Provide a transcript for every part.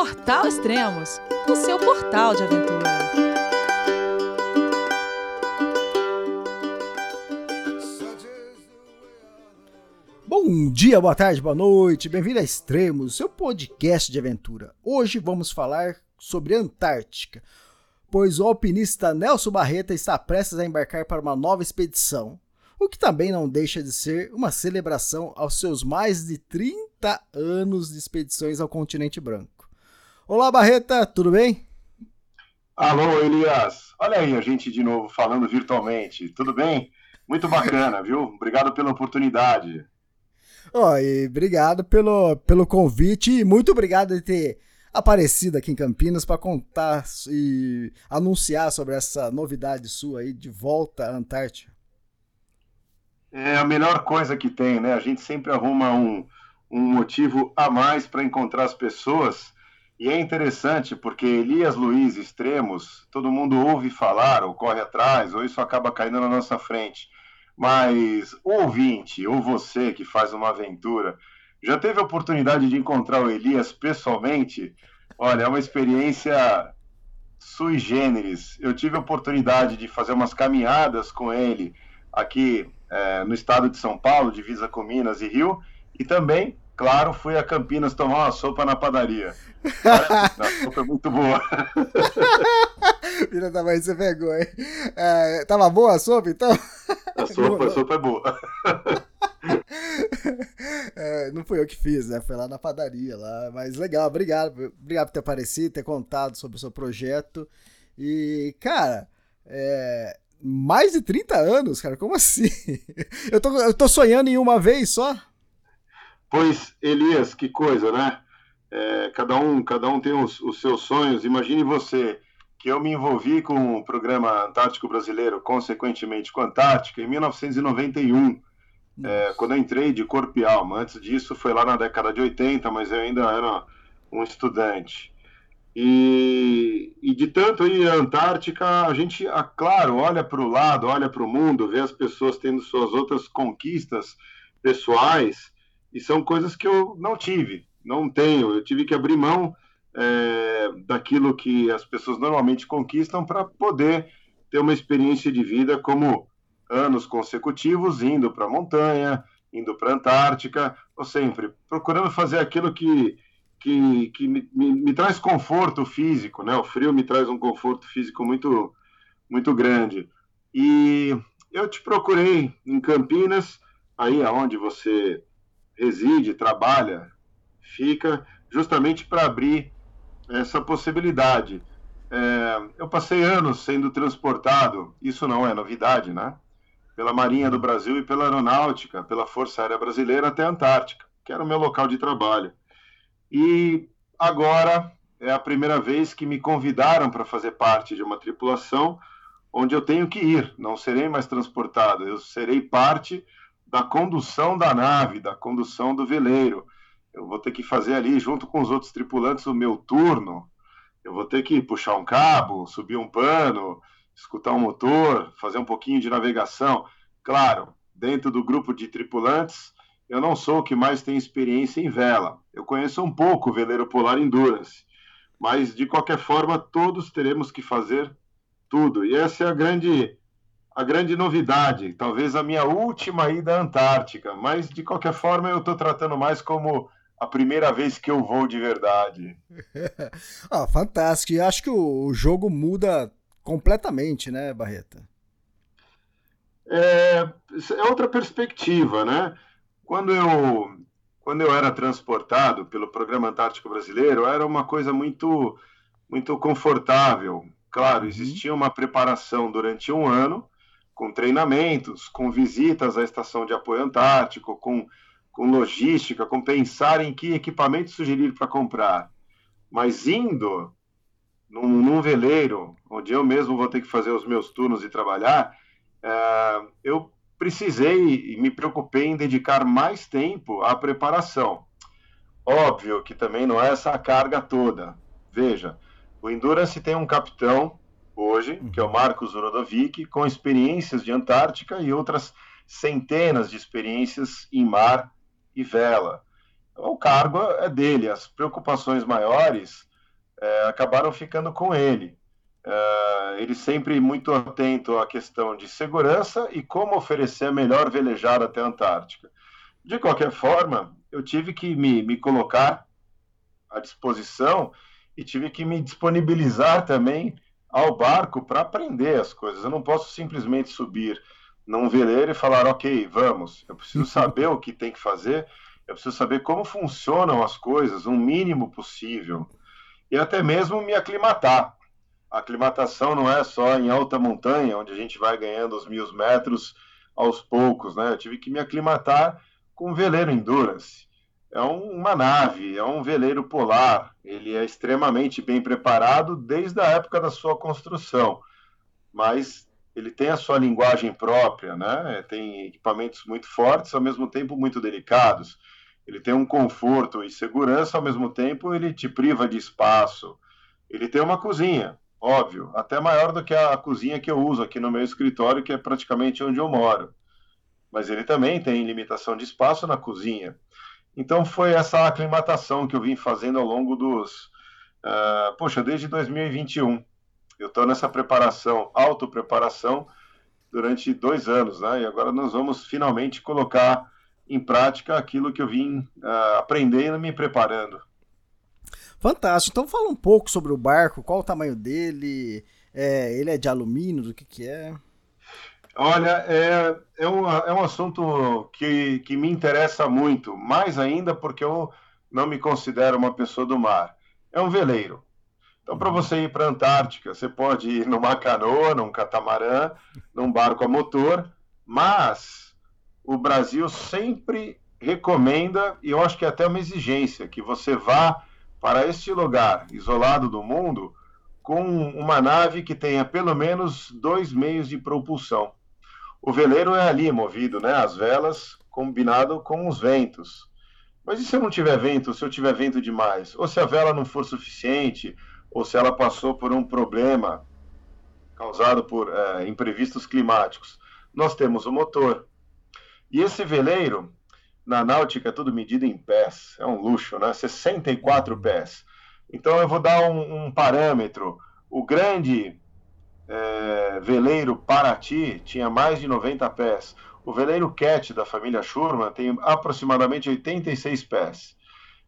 Portal Extremos, o seu portal de aventura. Bom dia, boa tarde, boa noite, bem-vindo a Extremos, seu podcast de aventura. Hoje vamos falar sobre Antártica, pois o alpinista Nelson Barreta está prestes a embarcar para uma nova expedição, o que também não deixa de ser uma celebração aos seus mais de 30 anos de expedições ao continente branco. Olá, Barreta, tudo bem? Alô, Elias. Olha aí a gente de novo falando virtualmente. Tudo bem? Muito bacana, viu? Obrigado pela oportunidade. Oh, e obrigado pelo, pelo convite e muito obrigado de ter aparecido aqui em Campinas para contar e anunciar sobre essa novidade sua aí de volta à Antártida. É a melhor coisa que tem, né? A gente sempre arruma um, um motivo a mais para encontrar as pessoas. E é interessante porque Elias Luiz Extremos, todo mundo ouve falar, ou corre atrás, ou isso acaba caindo na nossa frente. Mas o ouvinte, ou você que faz uma aventura, já teve a oportunidade de encontrar o Elias pessoalmente? Olha, é uma experiência sui generis. Eu tive a oportunidade de fazer umas caminhadas com ele aqui é, no estado de São Paulo, divisa com Minas e Rio, e também, claro, fui a Campinas tomar uma sopa na padaria. a sopa é muito boa. Filha da mãe, você pegou, hein? É, tava boa a sopa, então? A sopa, a sopa é boa. É, não fui eu que fiz, né? Foi lá na padaria lá. Mas legal, obrigado. Obrigado por ter aparecido, ter contado sobre o seu projeto. E, cara, é, mais de 30 anos, cara, como assim? Eu tô, eu tô sonhando em uma vez só? Pois, Elias, que coisa, né? É, cada, um, cada um tem os, os seus sonhos. Imagine você que eu me envolvi com o programa Antártico Brasileiro, consequentemente com a Antártica, em 1991, é, quando eu entrei de corpo e alma. Antes disso, foi lá na década de 80, mas eu ainda era um estudante. E, e de tanto ir à Antártica, a gente, ah, claro, olha para o lado, olha para o mundo, vê as pessoas tendo suas outras conquistas pessoais, e são coisas que eu não tive, não tenho. Eu tive que abrir mão é, daquilo que as pessoas normalmente conquistam para poder ter uma experiência de vida como anos consecutivos indo para a montanha, indo para a Antártica, ou sempre procurando fazer aquilo que que, que me, me, me, traz conforto físico, né? O frio me traz um conforto físico muito, muito grande. E eu te procurei em Campinas, aí aonde você reside, trabalha, fica, justamente para abrir essa possibilidade. É, eu passei anos sendo transportado, isso não é novidade, né? Pela Marinha do Brasil e pela Aeronáutica, pela Força Aérea Brasileira até a Antártica, que era o meu local de trabalho. E agora é a primeira vez que me convidaram para fazer parte de uma tripulação onde eu tenho que ir. Não serei mais transportado, eu serei parte da condução da nave, da condução do veleiro. Eu vou ter que fazer ali, junto com os outros tripulantes, o meu turno. Eu vou ter que puxar um cabo, subir um pano, escutar um motor, fazer um pouquinho de navegação. Claro, dentro do grupo de tripulantes, eu não sou o que mais tem experiência em vela. Eu conheço um pouco o veleiro polar Endurance, mas de qualquer forma todos teremos que fazer tudo. E essa é a grande a grande novidade, talvez a minha última ida à Antártica, mas de qualquer forma eu estou tratando mais como a primeira vez que eu vou de verdade. ah, fantástico. E acho que o jogo muda completamente, né, Barreta? É, é outra perspectiva, né? Quando eu, quando eu era transportado pelo Programa Antártico Brasileiro, era uma coisa muito, muito confortável. Claro, uhum. existia uma preparação durante um ano, com treinamentos, com visitas à estação de apoio antártico, com, com logística, com pensar em que equipamento sugerir para comprar. Mas indo num, num, veleiro, onde eu mesmo vou ter que fazer os meus turnos e trabalhar, é, eu precisei e me preocupei em dedicar mais tempo à preparação. Óbvio que também não é essa carga toda. Veja, o Endurance tem um capitão hoje, que é o uhum. Marcos Rodovic, com experiências de Antártica e outras centenas de experiências em mar e vela. O cargo é dele, as preocupações maiores é, acabaram ficando com ele. É, ele sempre muito atento à questão de segurança e como oferecer a melhor velejada até a Antártica. De qualquer forma, eu tive que me, me colocar à disposição e tive que me disponibilizar também ao barco para aprender as coisas. Eu não posso simplesmente subir num veleiro e falar, ok, vamos. Eu preciso saber o que tem que fazer, eu preciso saber como funcionam as coisas, o um mínimo possível, e até mesmo me aclimatar. A aclimatação não é só em alta montanha, onde a gente vai ganhando os mil metros aos poucos, né? Eu tive que me aclimatar com um veleiro Endurance. É um, uma nave, é um veleiro polar. Ele é extremamente bem preparado desde a época da sua construção, mas ele tem a sua linguagem própria, né? Tem equipamentos muito fortes, ao mesmo tempo muito delicados. Ele tem um conforto e segurança, ao mesmo tempo ele te priva de espaço. Ele tem uma cozinha, óbvio, até maior do que a cozinha que eu uso aqui no meu escritório, que é praticamente onde eu moro. Mas ele também tem limitação de espaço na cozinha. Então foi essa aclimatação que eu vim fazendo ao longo dos, uh, poxa, desde 2021 eu estou nessa preparação, autopreparação, durante dois anos, né? E agora nós vamos finalmente colocar em prática aquilo que eu vim uh, aprendendo e me preparando. Fantástico. Então fala um pouco sobre o barco, qual o tamanho dele, é, ele é de alumínio, do que que é? Olha, é, é, um, é um assunto que, que me interessa muito, mais ainda porque eu não me considero uma pessoa do mar. É um veleiro. Então, para você ir para a Antártica, você pode ir numa canoa, num catamarã, num barco a motor, mas o Brasil sempre recomenda, e eu acho que é até uma exigência, que você vá para este lugar isolado do mundo com uma nave que tenha pelo menos dois meios de propulsão. O veleiro é ali movido, né? As velas combinado com os ventos. Mas e se eu não tiver vento, se eu tiver vento demais? Ou se a vela não for suficiente, ou se ela passou por um problema causado por é, imprevistos climáticos. Nós temos o motor. E esse veleiro, na náutica, é tudo medido em pés, é um luxo, né? 64 pés. Então eu vou dar um, um parâmetro. O grande é, veleiro Paraty tinha mais de 90 pés. O veleiro Cat da família Schurman tem aproximadamente 86 pés.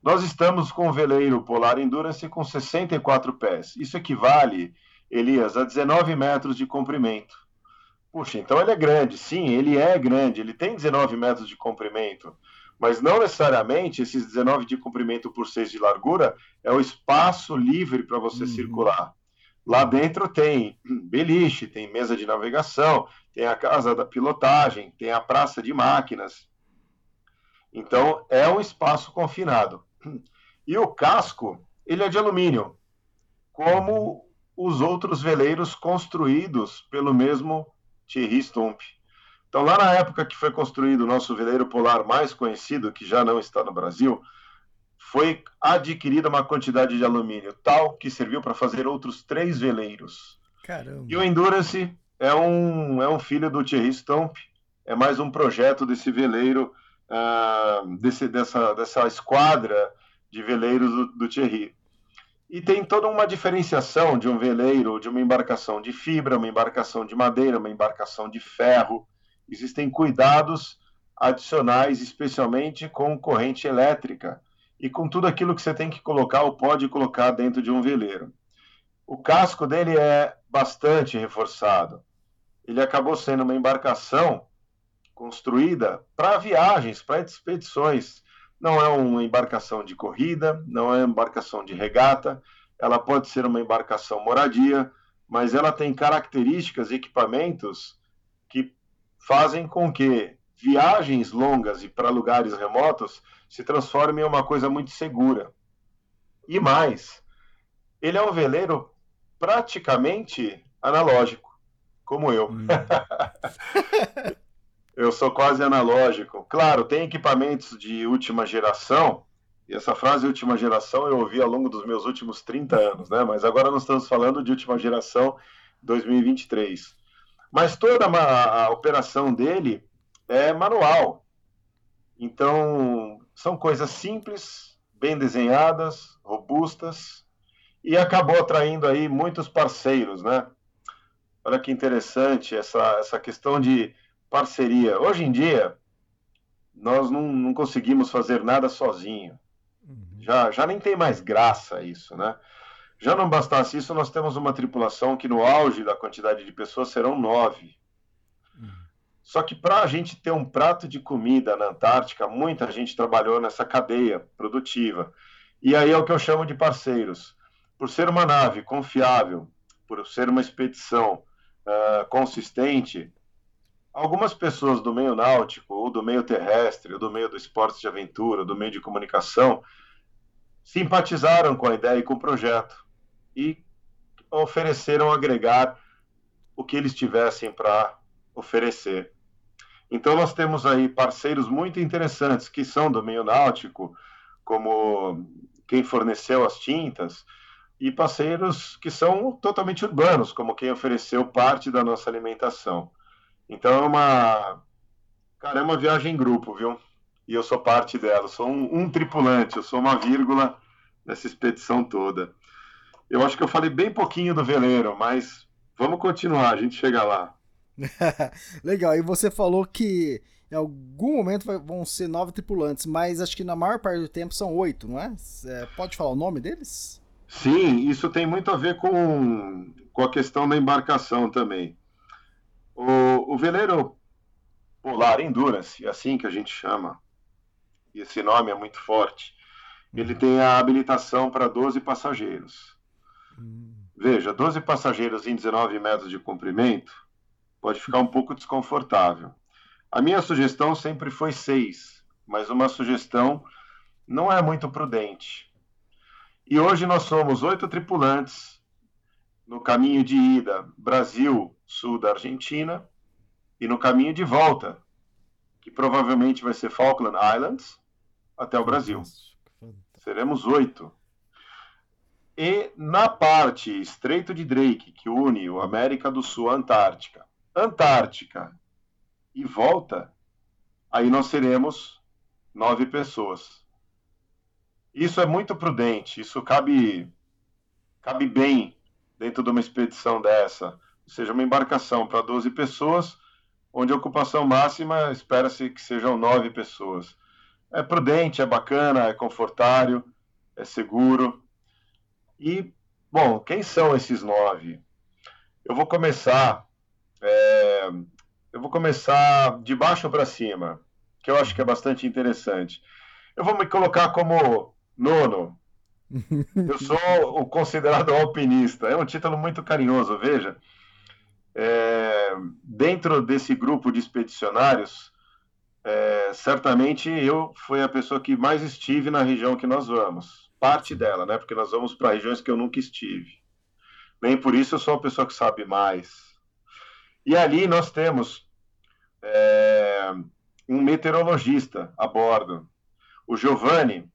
Nós estamos com o veleiro Polar Endurance com 64 pés. Isso equivale, Elias, a 19 metros de comprimento. Puxa, então ele é grande. Sim, ele é grande. Ele tem 19 metros de comprimento. Mas não necessariamente esses 19 de comprimento por 6 de largura é o espaço livre para você uhum. circular. Lá dentro tem beliche, tem mesa de navegação, tem a casa da pilotagem, tem a praça de máquinas. Então, é um espaço confinado. E o casco, ele é de alumínio, como os outros veleiros construídos pelo mesmo Thierry Stump. Então, lá na época que foi construído o nosso veleiro polar mais conhecido, que já não está no Brasil, foi adquirida uma quantidade de alumínio tal que serviu para fazer outros três veleiros. Caramba. E o Endurance é um, é um filho do Thierry Stump, é mais um projeto desse veleiro uh, desse, dessa, dessa esquadra de veleiros do, do Thierry. E tem toda uma diferenciação de um veleiro, de uma embarcação de fibra, uma embarcação de madeira, uma embarcação de ferro. Existem cuidados adicionais, especialmente com corrente elétrica e com tudo aquilo que você tem que colocar ou pode colocar dentro de um veleiro. O casco dele é bastante reforçado. Ele acabou sendo uma embarcação construída para viagens, para expedições. Não é uma embarcação de corrida, não é uma embarcação de regata, ela pode ser uma embarcação moradia, mas ela tem características e equipamentos que fazem com que viagens longas e para lugares remotos se transformem em uma coisa muito segura. E mais, ele é um veleiro praticamente analógico, como eu. Hum. eu sou quase analógico. Claro, tem equipamentos de última geração, e essa frase última geração eu ouvi ao longo dos meus últimos 30 anos, né? Mas agora nós estamos falando de última geração 2023. Mas toda a, a operação dele é manual. Então, são coisas simples, bem desenhadas, robustas e acabou atraindo aí muitos parceiros, né? Olha que interessante essa, essa questão de parceria. Hoje em dia, nós não, não conseguimos fazer nada sozinho. Uhum. Já, já nem tem mais graça isso, né? Já não bastasse isso, nós temos uma tripulação que no auge da quantidade de pessoas serão nove. Só que para a gente ter um prato de comida na Antártica, muita gente trabalhou nessa cadeia produtiva. E aí é o que eu chamo de parceiros. Por ser uma nave confiável, por ser uma expedição uh, consistente, algumas pessoas do meio náutico, ou do meio terrestre, ou do meio do esporte de aventura, do meio de comunicação, simpatizaram com a ideia e com o projeto e ofereceram agregar o que eles tivessem para oferecer. Então nós temos aí parceiros muito interessantes que são do meio náutico, como quem forneceu as tintas, e parceiros que são totalmente urbanos, como quem ofereceu parte da nossa alimentação. Então é uma. Cara, é uma viagem em grupo, viu? E eu sou parte dela. Sou um, um tripulante, eu sou uma vírgula nessa expedição toda. Eu acho que eu falei bem pouquinho do veleiro, mas vamos continuar, a gente chega lá. Legal, e você falou que em algum momento vão ser nove tripulantes, mas acho que na maior parte do tempo são oito, não é? é pode falar o nome deles? Sim, isso tem muito a ver com, com a questão da embarcação também. O, o veleiro Polar Endurance, assim que a gente chama, e esse nome é muito forte, ele tem a habilitação para 12 passageiros. Hum. Veja, 12 passageiros em 19 metros de comprimento pode ficar um pouco desconfortável. A minha sugestão sempre foi 6, mas uma sugestão não é muito prudente. E hoje nós somos oito tripulantes no caminho de ida Brasil, sul da Argentina, e no caminho de volta, que provavelmente vai ser Falkland Islands, até o Brasil. Seremos oito. E na parte Estreito de Drake, que une o América do Sul à Antártica, Antártica e volta, aí nós seremos nove pessoas. Isso é muito prudente, isso cabe, cabe bem dentro de uma expedição dessa, ou seja, uma embarcação para 12 pessoas, onde a ocupação máxima espera-se que sejam nove pessoas. É prudente, é bacana, é confortável, é seguro. E, bom, quem são esses nove? Eu vou começar. É, eu vou começar de baixo para cima, que eu acho que é bastante interessante. Eu vou me colocar como nono, eu sou o considerado alpinista. É um título muito carinhoso, veja. É, dentro desse grupo de expedicionários, é, certamente eu fui a pessoa que mais estive na região que nós vamos. Parte dela, né? Porque nós vamos para regiões que eu nunca estive. Nem por isso eu sou uma pessoa que sabe mais. E ali nós temos é, um meteorologista a bordo. O Giovanni,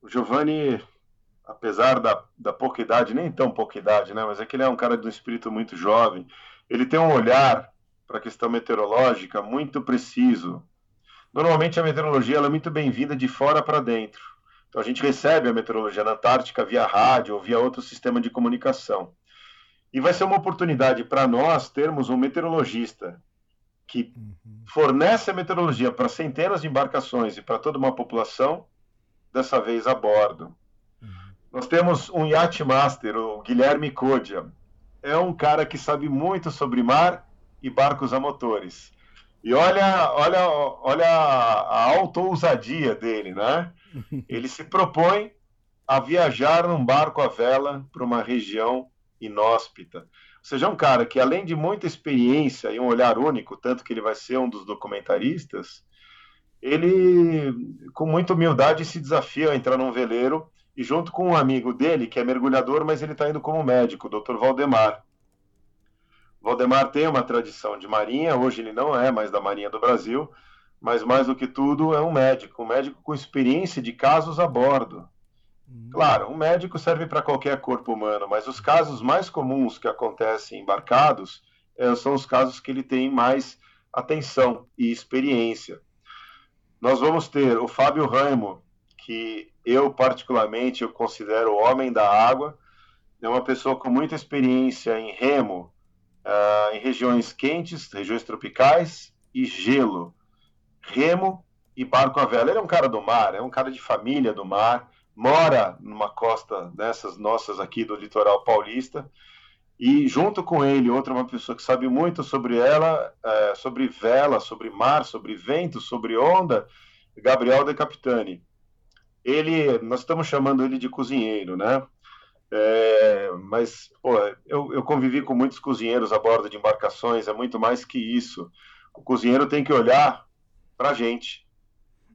o Giovanni, apesar da, da pouca idade, nem tão pouca idade, né? Mas é que ele é um cara de um espírito muito jovem. Ele tem um olhar para a questão meteorológica muito preciso. Normalmente a meteorologia é muito bem-vinda de fora para dentro. Então a gente recebe a meteorologia na Antártica via rádio ou via outro sistema de comunicação. E vai ser uma oportunidade para nós termos um meteorologista que uhum. fornece a meteorologia para centenas de embarcações e para toda uma população dessa vez a bordo. Uhum. Nós temos um yacht master, o Guilherme Codia. É um cara que sabe muito sobre mar e barcos a motores. E olha, olha, olha a alta ousadia dele, né? Ele se propõe a viajar num barco à vela para uma região inóspita. Ou seja, é um cara que, além de muita experiência e um olhar único, tanto que ele vai ser um dos documentaristas, ele, com muita humildade, se desafia a entrar num veleiro e, junto com um amigo dele, que é mergulhador, mas ele está indo como médico, o Dr. Valdemar. Valdemar tem uma tradição de marinha, hoje ele não é mais da Marinha do Brasil, mas mais do que tudo é um médico, um médico com experiência de casos a bordo. Claro, um médico serve para qualquer corpo humano, mas os casos mais comuns que acontecem embarcados é, são os casos que ele tem mais atenção e experiência. Nós vamos ter o Fábio Raimo, que eu particularmente eu considero o homem da água. É uma pessoa com muita experiência em remo, uh, em regiões quentes, regiões tropicais e gelo. Remo e barco à vela. Ele é um cara do mar, é um cara de família do mar, mora numa costa dessas nossas aqui do litoral paulista. E junto com ele, outra uma pessoa que sabe muito sobre ela, é, sobre vela, sobre mar, sobre vento, sobre onda, Gabriel De Capitani. Ele, nós estamos chamando ele de cozinheiro, né? É, mas, pô, eu, eu convivi com muitos cozinheiros a bordo de embarcações, é muito mais que isso. O cozinheiro tem que olhar para a gente,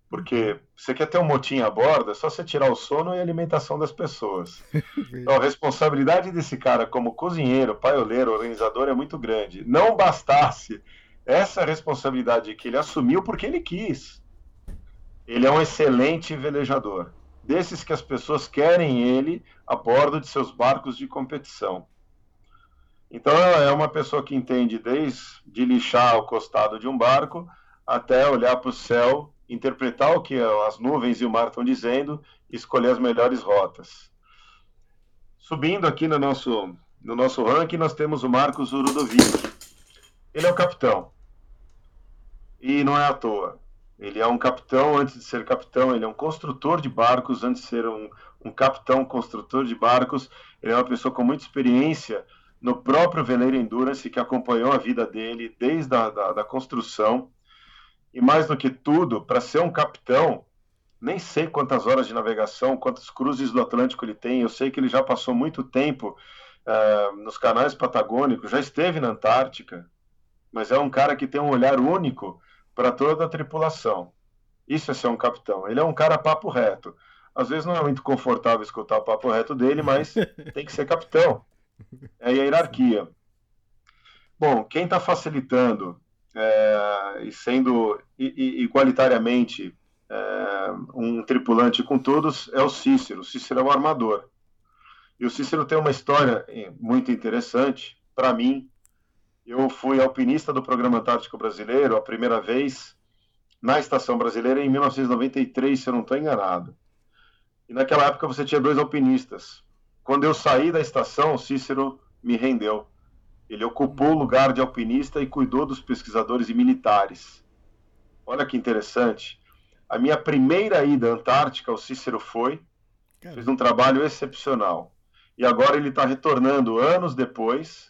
porque você quer ter um motim a bordo, é só você tirar o sono e a alimentação das pessoas. Então, a responsabilidade desse cara como cozinheiro, paioleiro, organizador é muito grande. Não bastasse essa responsabilidade que ele assumiu porque ele quis. Ele é um excelente velejador. Desses que as pessoas querem ele a bordo de seus barcos de competição. Então, é uma pessoa que entende desde lixar o costado de um barco até olhar para o céu interpretar o que as nuvens e o mar estão dizendo e escolher as melhores rotas. Subindo aqui no nosso, no nosso ranking, nós temos o Marcos Urudovic. Ele é o capitão. E não é à toa. Ele é um capitão antes de ser capitão, ele é um construtor de barcos antes de ser um, um capitão construtor de barcos. Ele é uma pessoa com muita experiência no próprio veleiro Endurance, que acompanhou a vida dele desde a da, da construção e mais do que tudo, para ser um capitão, nem sei quantas horas de navegação, quantas cruzes do Atlântico ele tem. Eu sei que ele já passou muito tempo uh, nos canais patagônicos, já esteve na Antártica, mas é um cara que tem um olhar único para toda a tripulação. Isso é ser um capitão. Ele é um cara papo reto. Às vezes não é muito confortável escutar o papo reto dele, mas tem que ser capitão. É a hierarquia. Bom, quem está facilitando é, e sendo igualitariamente é, um tripulante com todos, é o Cícero. O Cícero é o armador. E o Cícero tem uma história muito interessante. Para mim, eu fui alpinista do Programa Antártico Brasileiro a primeira vez na Estação Brasileira em 1993, se eu não estou enganado. E naquela época você tinha dois alpinistas. Quando eu saí da estação, o Cícero me rendeu. Ele ocupou o lugar de alpinista e cuidou dos pesquisadores e militares. Olha que interessante. A minha primeira ida à Antártica, o Cícero foi, fez um trabalho excepcional. E agora ele está retornando anos depois,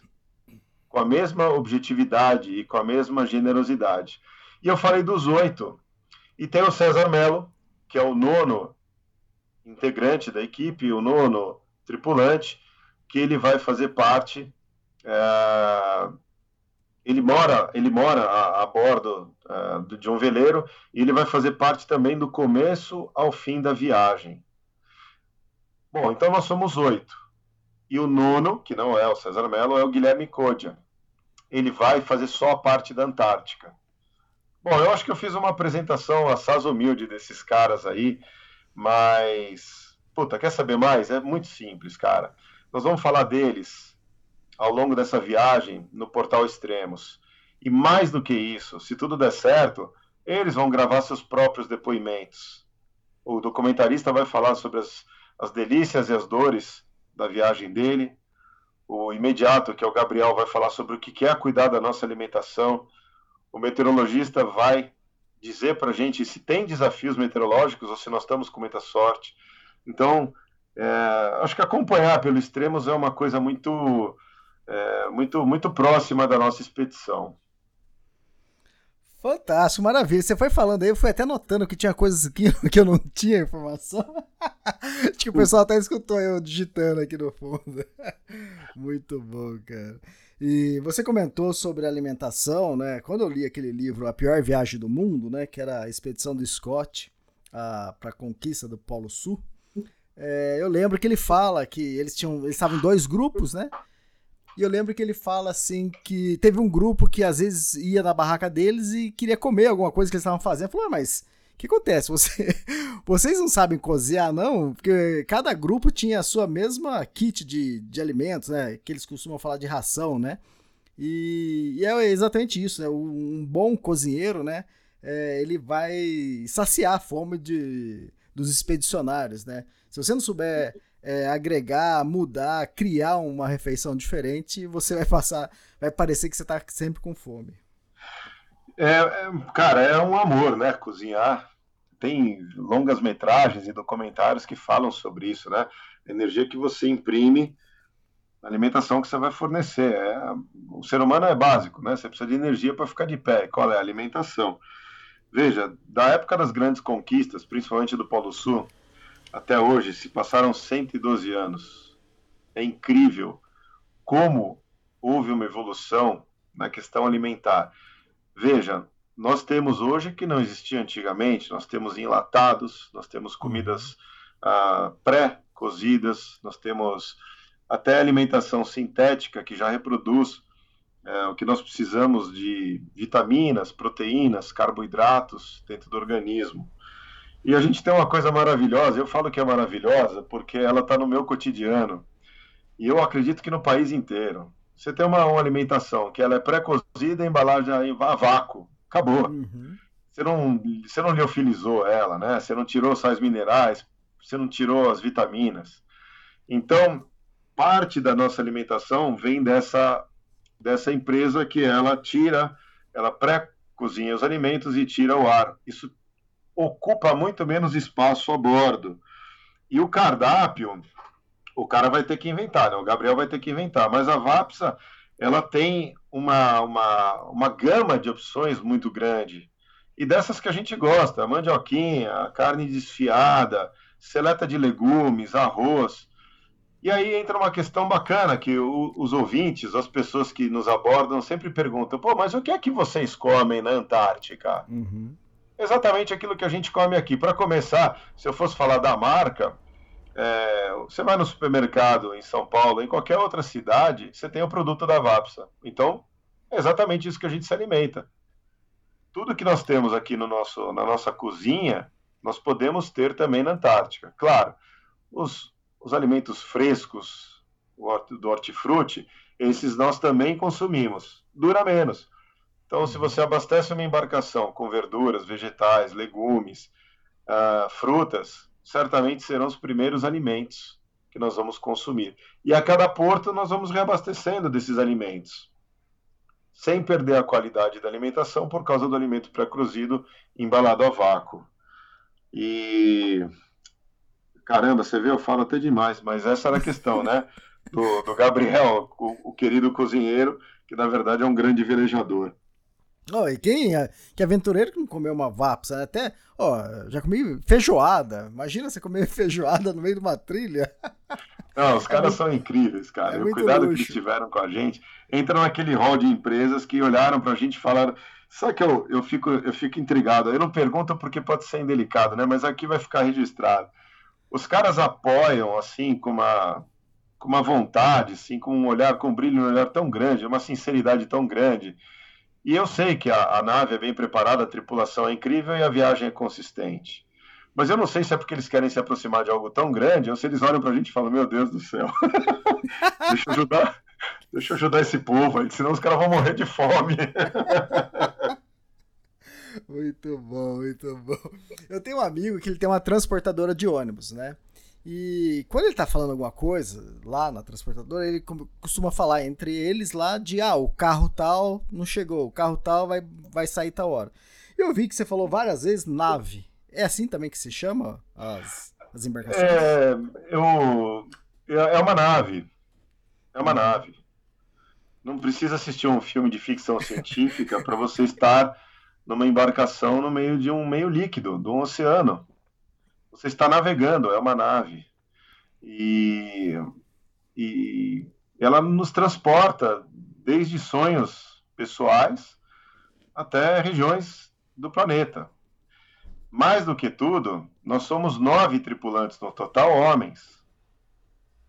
com a mesma objetividade e com a mesma generosidade. E eu falei dos oito. E tem o César Mello, que é o nono integrante da equipe, o nono tripulante, que ele vai fazer parte ele mora, ele mora a, a bordo é, de um veleiro e ele vai fazer parte também do começo ao fim da viagem. Bom, então nós somos oito. E o nono, que não é o César Mello, é o Guilherme Codia. Ele vai fazer só a parte da Antártica. Bom, eu acho que eu fiz uma apresentação assaz humilde desses caras aí, mas. Puta, quer saber mais? É muito simples, cara. Nós vamos falar deles ao longo dessa viagem no Portal Extremos. E mais do que isso, se tudo der certo, eles vão gravar seus próprios depoimentos. O documentarista vai falar sobre as, as delícias e as dores da viagem dele. O imediato, que é o Gabriel, vai falar sobre o que é cuidar da nossa alimentação. O meteorologista vai dizer para a gente se tem desafios meteorológicos ou se nós estamos com muita sorte. Então, é, acho que acompanhar pelo Extremos é uma coisa muito é, muito, muito próxima da nossa expedição. Fantástico, maravilha. Você foi falando aí, eu fui até notando que tinha coisas aqui que eu não tinha informação. Acho que o pessoal até escutou eu digitando aqui no fundo. Muito bom, cara. E você comentou sobre alimentação, né? Quando eu li aquele livro A Pior Viagem do Mundo, né? Que era a expedição do Scott para a conquista do Polo Sul. É, eu lembro que ele fala que eles tinham, eles estavam em dois grupos, né? E eu lembro que ele fala assim que teve um grupo que às vezes ia na barraca deles e queria comer alguma coisa que eles estavam fazendo. Falou, ah, mas o que acontece? Você, vocês não sabem cozinhar, não? Porque cada grupo tinha a sua mesma kit de, de alimentos, né? Que eles costumam falar de ração, né? E, e é exatamente isso, né? Um bom cozinheiro, né? É, ele vai saciar a fome de, dos expedicionários, né? Se você não souber é, agregar, mudar, criar uma refeição diferente, você vai passar, vai parecer que você está sempre com fome. É, é, cara, é um amor, né? Cozinhar. Tem longas metragens e documentários que falam sobre isso, né? Energia que você imprime alimentação que você vai fornecer. É, o ser humano é básico, né? Você precisa de energia para ficar de pé. Qual é a alimentação? Veja, da época das grandes conquistas, principalmente do Polo Sul, até hoje, se passaram 112 anos. É incrível como houve uma evolução na questão alimentar. Veja, nós temos hoje que não existia antigamente, nós temos enlatados, nós temos comidas ah, pré-cozidas, nós temos até alimentação sintética que já reproduz é, o que nós precisamos de vitaminas, proteínas, carboidratos dentro do organismo. E a gente tem uma coisa maravilhosa, eu falo que é maravilhosa porque ela está no meu cotidiano. E eu acredito que no país inteiro. Você tem uma, uma alimentação que ela é pré-cozida, embalagem a vácuo. Acabou. Uhum. Você, não, você não liofilizou ela, né? Você não tirou sais minerais, você não tirou as vitaminas. Então, parte da nossa alimentação vem dessa, dessa empresa que ela tira, ela pré-cozinha os alimentos e tira o ar. Isso ocupa muito menos espaço a bordo. E o cardápio, o cara vai ter que inventar, né? o Gabriel vai ter que inventar, mas a Vapsa ela tem uma, uma, uma gama de opções muito grande. E dessas que a gente gosta, a mandioquinha, a carne desfiada, seleta de legumes, arroz. E aí entra uma questão bacana que o, os ouvintes, as pessoas que nos abordam sempre perguntam: pô, mas o que é que vocês comem na Antártica? Uhum. Exatamente aquilo que a gente come aqui. Para começar, se eu fosse falar da marca, é, você vai no supermercado em São Paulo, em qualquer outra cidade, você tem o produto da Vapsa. Então, é exatamente isso que a gente se alimenta. Tudo que nós temos aqui no nosso, na nossa cozinha, nós podemos ter também na Antártica. Claro, os, os alimentos frescos do hortifruti, esses nós também consumimos. Dura menos. Então, se você abastece uma embarcação com verduras, vegetais, legumes, uh, frutas, certamente serão os primeiros alimentos que nós vamos consumir. E a cada porto nós vamos reabastecendo desses alimentos, sem perder a qualidade da alimentação por causa do alimento pré-cozido embalado a vácuo. E caramba, você vê, eu falo até demais, mas essa era a questão, né? Do, do Gabriel, o, o querido cozinheiro, que na verdade é um grande velejador. Oh, e quem é, que aventureiro que não comeu uma vapsa? Até, ó, já comi feijoada. Imagina você comer feijoada no meio de uma trilha. Não, os caras é são incríveis, cara. É o cuidado luxo. que eles tiveram com a gente. Entra naquele hall de empresas que olharam pra gente e falaram. Sabe que eu, eu, fico, eu fico intrigado? Eu não pergunto porque pode ser indelicado, né? Mas aqui vai ficar registrado. Os caras apoiam, assim, com uma, com uma vontade, assim, com um olhar, com um brilho no olhar tão grande, uma sinceridade tão grande e eu sei que a, a, nave é bem preparada, a tripulação é incrível e a viagem é consistente. Mas eu não sei se é porque eles querem se aproximar de algo tão grande ou se eles olham para a gente e falam: Meu Deus do céu, deixa eu ajudar, deixa eu ajudar esse povo aí, senão os caras vão morrer de fome. muito bom, muito bom. Eu tenho um amigo que ele tem uma transportadora de ônibus, né? E quando ele tá falando alguma coisa lá na transportadora, ele costuma falar entre eles lá de ah, o carro tal não chegou, o carro tal vai, vai sair tal hora. Eu vi que você falou várias vezes nave. É assim também que se chama as, as embarcações? É, eu, é, é uma nave. É uma nave. Não precisa assistir um filme de ficção científica para você estar numa embarcação no meio de um meio líquido, de um oceano você está navegando, é uma nave. E, e ela nos transporta desde sonhos pessoais até regiões do planeta. Mais do que tudo, nós somos nove tripulantes no total, homens.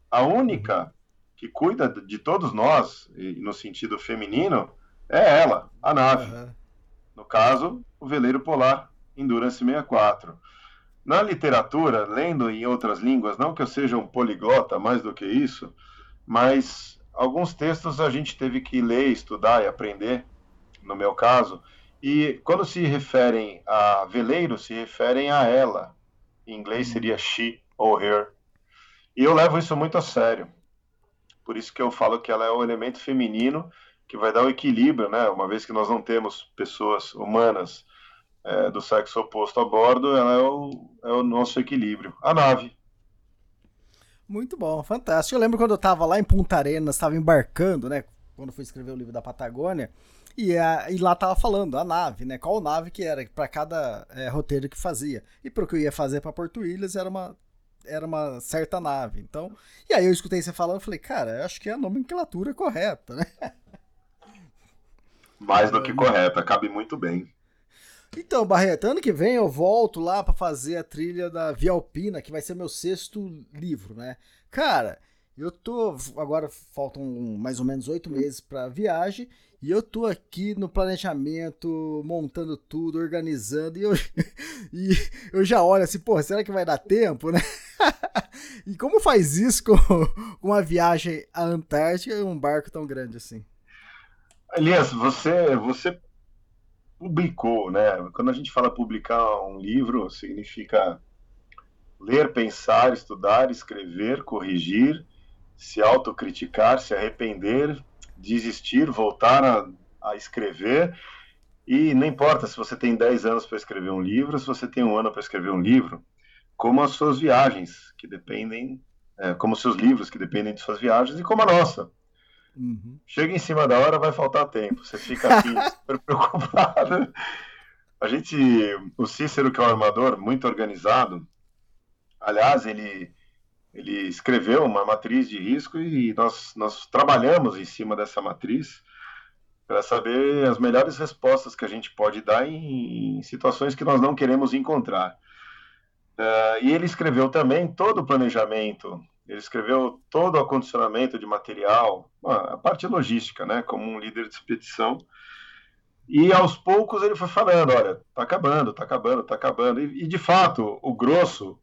A única que cuida de todos nós, no sentido feminino, é ela, a nave. Uhum. No caso, o veleiro polar Endurance 64. Na literatura, lendo em outras línguas, não que eu seja um poliglota mais do que isso, mas alguns textos a gente teve que ler, estudar e aprender, no meu caso, e quando se referem a veleiro, se referem a ela, em inglês seria she ou her. E eu levo isso muito a sério. Por isso que eu falo que ela é o elemento feminino que vai dar o equilíbrio, né? Uma vez que nós não temos pessoas humanas é, do sexo oposto a bordo, ela é o, é o nosso equilíbrio. A nave. Muito bom, fantástico. Eu lembro quando eu estava lá em Punta Arenas, estava embarcando, né? Quando fui escrever o livro da Patagônia, e, a, e lá tava falando a nave, né? Qual nave que era para cada é, roteiro que fazia. E para o que eu ia fazer para Porto Ilhas era uma era uma certa nave. Então, e aí eu escutei você falando, eu falei, cara, eu acho que é a nomenclatura correta, né? Mais do que correta, cabe muito bem. Então, Barreto, ano que vem eu volto lá para fazer a trilha da Via Alpina, que vai ser meu sexto livro, né? Cara, eu tô. Agora faltam mais ou menos oito meses para viagem. E eu tô aqui no planejamento, montando tudo, organizando, e eu, e eu já olho assim, pô, será que vai dar tempo, né? e como faz isso com uma viagem à Antártica e um barco tão grande assim? Elias, você, você publicou, né? Quando a gente fala publicar um livro, significa ler, pensar, estudar, escrever, corrigir, se autocriticar, se arrepender, desistir, voltar a, a escrever. E não importa se você tem 10 anos para escrever um livro, se você tem um ano para escrever um livro, como as suas viagens, que dependem, é, como os seus livros, que dependem de suas viagens, e como a nossa. Uhum. Chega em cima da hora, vai faltar tempo. Você fica aqui super preocupado. A gente, o Cícero, que é um armador muito organizado, aliás, ele, ele escreveu uma matriz de risco e nós, nós trabalhamos em cima dessa matriz para saber as melhores respostas que a gente pode dar em, em situações que nós não queremos encontrar. Uh, e ele escreveu também todo o planejamento ele escreveu todo o acondicionamento de material, a parte logística, né, como um líder de expedição. E aos poucos ele foi falando, olha, tá acabando, tá acabando, tá acabando. E, e de fato, o grosso,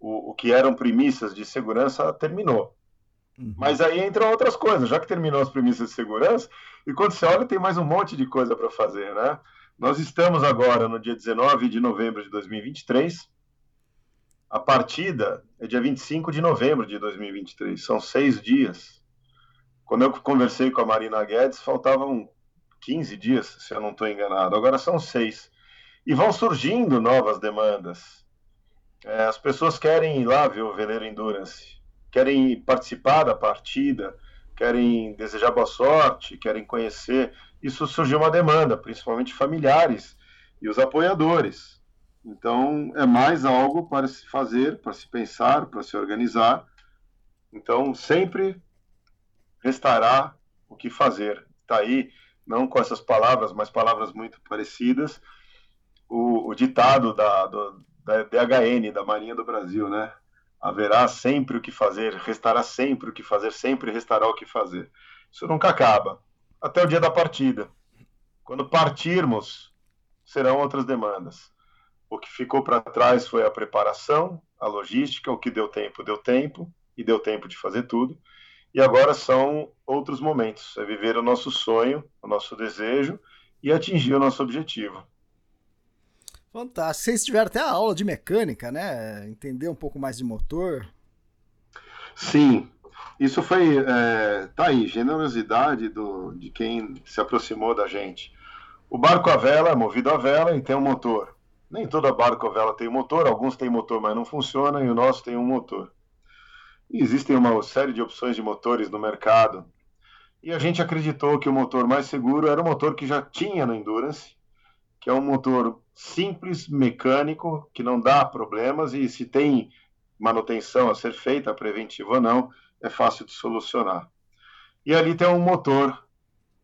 o, o, que eram premissas de segurança, terminou. Uhum. Mas aí entram outras coisas, já que terminou as premissas de segurança, e quando você olha, tem mais um monte de coisa para fazer, né? Nós estamos agora no dia 19 de novembro de 2023, a partida é dia 25 de novembro de 2023, são seis dias. Quando eu conversei com a Marina Guedes, faltavam 15 dias, se eu não estou enganado. Agora são seis. E vão surgindo novas demandas. É, as pessoas querem ir lá ver o Veleiro Endurance, querem participar da partida, querem desejar boa sorte, querem conhecer. Isso surgiu uma demanda, principalmente familiares e os apoiadores. Então, é mais algo para se fazer, para se pensar, para se organizar. Então, sempre restará o que fazer. Está aí, não com essas palavras, mas palavras muito parecidas, o, o ditado da, do, da DHN, da Marinha do Brasil, né? Haverá sempre o que fazer, restará sempre o que fazer, sempre restará o que fazer. Isso nunca acaba, até o dia da partida. Quando partirmos, serão outras demandas. O que ficou para trás foi a preparação, a logística, o que deu tempo, deu tempo, e deu tempo de fazer tudo. E agora são outros momentos, é viver o nosso sonho, o nosso desejo e atingir o nosso objetivo. Fantástico. Vocês tiveram até a aula de mecânica, né? Entender um pouco mais de motor. Sim, isso foi, é, tá aí, generosidade do, de quem se aproximou da gente. O barco a vela é movido a vela e tem um motor. Nem toda barco ou vela tem motor, alguns têm motor, mas não funciona, e o nosso tem um motor. E existem uma série de opções de motores no mercado. E a gente acreditou que o motor mais seguro era o motor que já tinha no Endurance, que é um motor simples, mecânico, que não dá problemas e se tem manutenção a ser feita, preventiva ou não, é fácil de solucionar. E ali tem um motor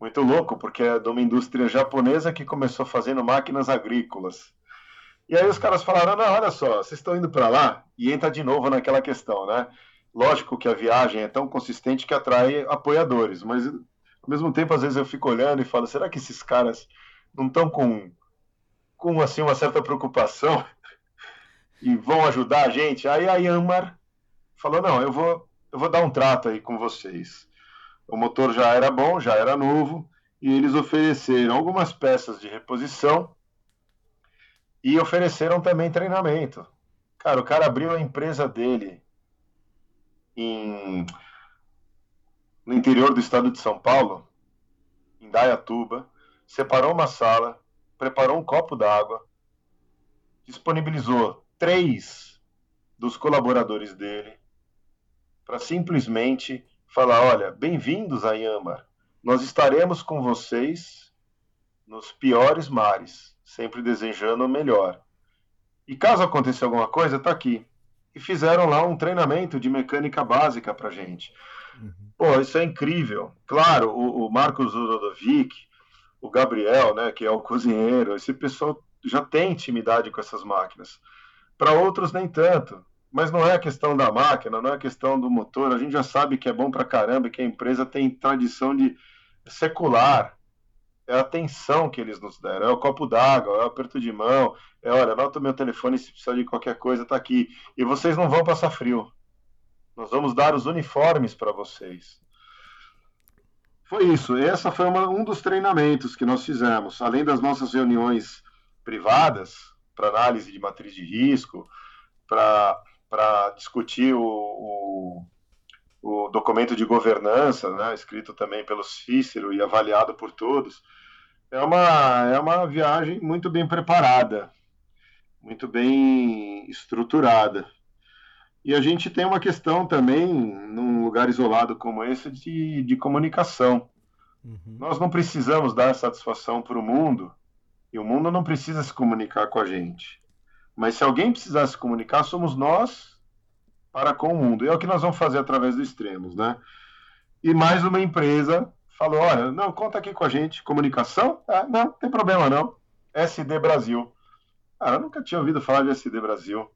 muito louco, porque é de uma indústria japonesa que começou fazendo máquinas agrícolas. E aí os caras falaram: não, olha só, vocês estão indo para lá e entra de novo naquela questão, né? Lógico que a viagem é tão consistente que atrai apoiadores, mas ao mesmo tempo, às vezes eu fico olhando e falo: será que esses caras não estão com, com assim, uma certa preocupação e vão ajudar a gente? Aí a Yanmar falou: não, eu vou, eu vou dar um trato aí com vocês. O motor já era bom, já era novo, e eles ofereceram algumas peças de reposição e ofereceram também treinamento. Cara, o cara abriu a empresa dele em no interior do estado de São Paulo, em Dayatuba, separou uma sala, preparou um copo d'água, disponibilizou três dos colaboradores dele para simplesmente falar: olha, bem-vindos a Yamar, nós estaremos com vocês nos piores mares, sempre desejando o melhor. E caso aconteça alguma coisa, está aqui. E fizeram lá um treinamento de mecânica básica para gente. Uhum. Pô, isso é incrível. Claro, o, o Marcos Rodovic, o Gabriel, né, que é o cozinheiro, esse pessoal já tem intimidade com essas máquinas. Para outros, nem tanto. Mas não é a questão da máquina, não é a questão do motor. A gente já sabe que é bom para caramba, que a empresa tem tradição de secular. É a atenção que eles nos deram, é o copo d'água, é o aperto de mão, é olha, anota o meu telefone se precisar de qualquer coisa, tá aqui. E vocês não vão passar frio. Nós vamos dar os uniformes para vocês. Foi isso. Essa foi uma, um dos treinamentos que nós fizemos. Além das nossas reuniões privadas para análise de matriz de risco, para discutir o, o, o, documento de governança, né, escrito também pelo Cícero e avaliado por todos. É uma, é uma viagem muito bem preparada, muito bem estruturada. E a gente tem uma questão também, num lugar isolado como esse, de, de comunicação. Uhum. Nós não precisamos dar satisfação para o mundo, e o mundo não precisa se comunicar com a gente. Mas se alguém precisar se comunicar, somos nós para com o mundo. E é o que nós vamos fazer através dos extremos, né? E mais uma empresa falou: olha, não, conta aqui com a gente. Comunicação? Ah, não, tem problema não. SD Brasil. Cara, eu nunca tinha ouvido falar de SD Brasil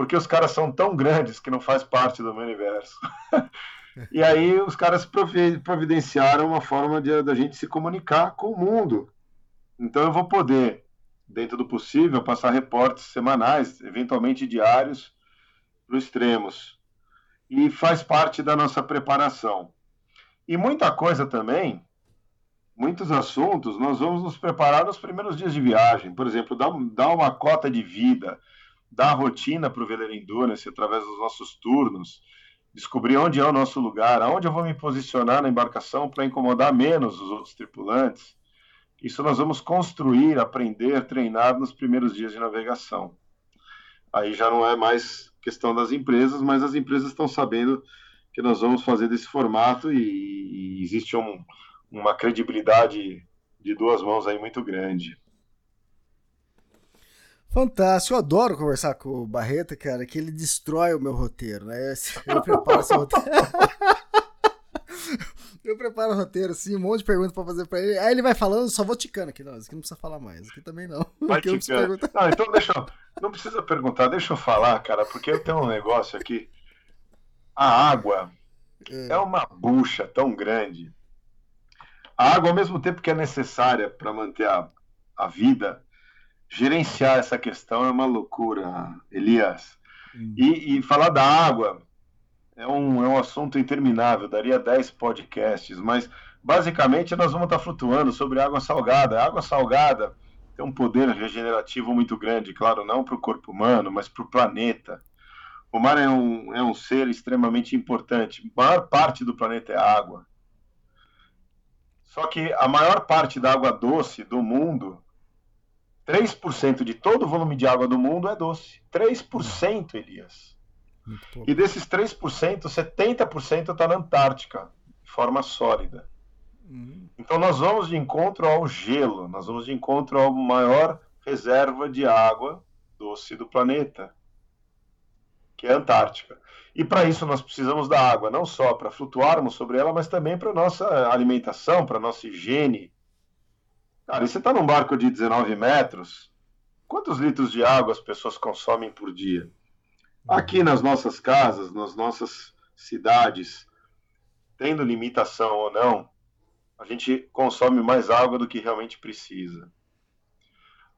porque os caras são tão grandes que não faz parte do meu universo. e aí os caras providenciaram uma forma de da gente se comunicar com o mundo. Então eu vou poder, dentro do possível, passar reportes semanais, eventualmente diários, para os extremos. E faz parte da nossa preparação. E muita coisa também, muitos assuntos, nós vamos nos preparar nos primeiros dias de viagem. Por exemplo, dar, dar uma cota de vida, dar rotina para o veleiro endurance através dos nossos turnos, descobrir onde é o nosso lugar, aonde eu vou me posicionar na embarcação para incomodar menos os outros tripulantes. Isso nós vamos construir, aprender, treinar nos primeiros dias de navegação. Aí já não é mais questão das empresas, mas as empresas estão sabendo que nós vamos fazer desse formato e, e existe um, uma credibilidade de duas mãos aí muito grande. Fantástico, eu adoro conversar com o Barreta, cara, que ele destrói o meu roteiro, né? Eu preparo esse roteiro. eu preparo o roteiro, assim, um monte de perguntas pra fazer pra ele. Aí ele vai falando, só vou ticando aqui, não, aqui não precisa falar mais, aqui também não. Vai ticando. Perguntar... Não, então deixa eu, não precisa perguntar, deixa eu falar, cara, porque eu tenho um negócio aqui. A água é, é uma bucha tão grande. A água, ao mesmo tempo que é necessária para manter a, a vida, gerenciar essa questão é uma loucura, Elias. Hum. E, e, falar da água é um, é um assunto interminável, daria 10 podcasts, mas basicamente nós vamos estar flutuando sobre água salgada. A água salgada tem um poder regenerativo muito grande, claro, não para o corpo humano, mas para o planeta. O mar é um, é um ser extremamente importante. A maior parte do planeta é água. Só que a maior parte da água doce do mundo 3% de todo o volume de água do mundo é doce. 3%, Elias. E desses 3%, 70% está na Antártica, de forma sólida. Uhum. Então nós vamos de encontro ao gelo, nós vamos de encontro à maior reserva de água doce do planeta, que é a Antártica. E para isso nós precisamos da água, não só para flutuarmos sobre ela, mas também para nossa alimentação, para nossa higiene, Cara, e você está num barco de 19 metros, quantos litros de água as pessoas consomem por dia? Aqui nas nossas casas, nas nossas cidades, tendo limitação ou não, a gente consome mais água do que realmente precisa.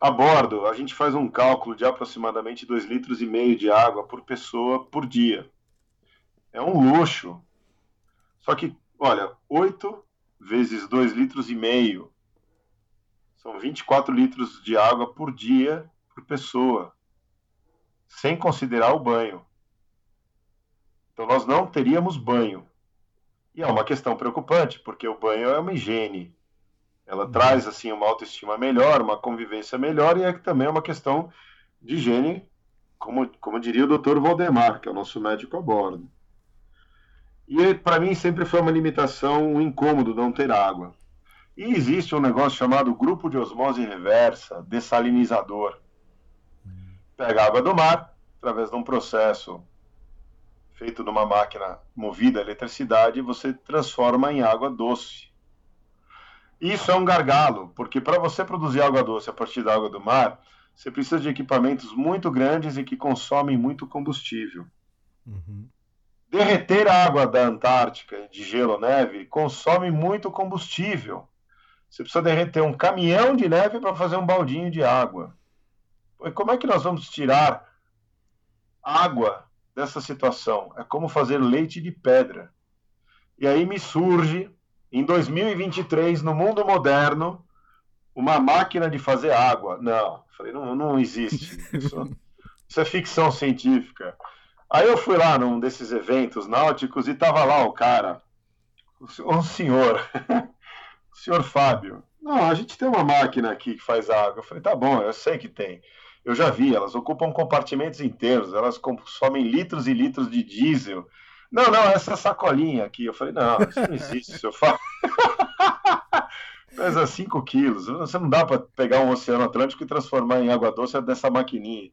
A bordo, a gente faz um cálculo de aproximadamente 2 litros e meio de água por pessoa por dia. É um luxo. Só que, olha, 8 vezes 2 litros e meio são 24 litros de água por dia por pessoa. sem considerar o banho. Então nós não teríamos banho. E é uma questão preocupante, porque o banho é uma higiene. Ela uhum. traz assim uma autoestima melhor, uma convivência melhor e é também uma questão de higiene, como, como diria o doutor Valdemar, que é o nosso médico a bordo. E para mim sempre foi uma limitação, um incômodo não ter água. E existe um negócio chamado grupo de osmose reversa, dessalinizador. Pega água do mar, através de um processo feito numa máquina movida a eletricidade, você transforma em água doce. Isso é um gargalo, porque para você produzir água doce a partir da água do mar, você precisa de equipamentos muito grandes e que consomem muito combustível. Uhum. Derreter a água da Antártica, de gelo ou neve, consome muito combustível. Você precisa derreter um caminhão de neve para fazer um baldinho de água. E como é que nós vamos tirar água dessa situação? É como fazer leite de pedra. E aí me surge, em 2023, no mundo moderno, uma máquina de fazer água. Não, falei, não, não existe. Isso, isso é ficção científica. Aí eu fui lá num desses eventos náuticos e tava lá o cara, um senhor, o senhor Fábio. Não, a gente tem uma máquina aqui que faz água. Eu falei, tá bom, eu sei que tem. Eu já vi, elas ocupam compartimentos inteiros, elas consomem litros e litros de diesel. Não, não, essa sacolinha aqui. Eu falei, não, isso não existe, senhor Fábio. Pesa 5 quilos. Você não dá para pegar um oceano Atlântico e transformar em água doce dessa maquininha.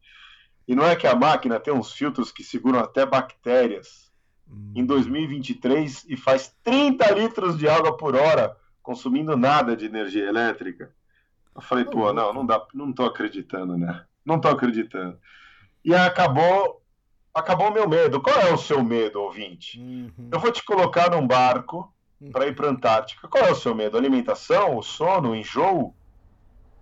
E não é que a máquina tem uns filtros que seguram até bactérias hum. em 2023 e faz 30 litros de água por hora, consumindo nada de energia elétrica. Eu falei, pô, não, não dá, não tô acreditando, né? Não tô acreditando. E acabou, acabou o meu medo. Qual é o seu medo, ouvinte? Uhum. Eu vou te colocar num barco para ir para a Antártica. Qual é o seu medo? Alimentação, o sono, o enjoo?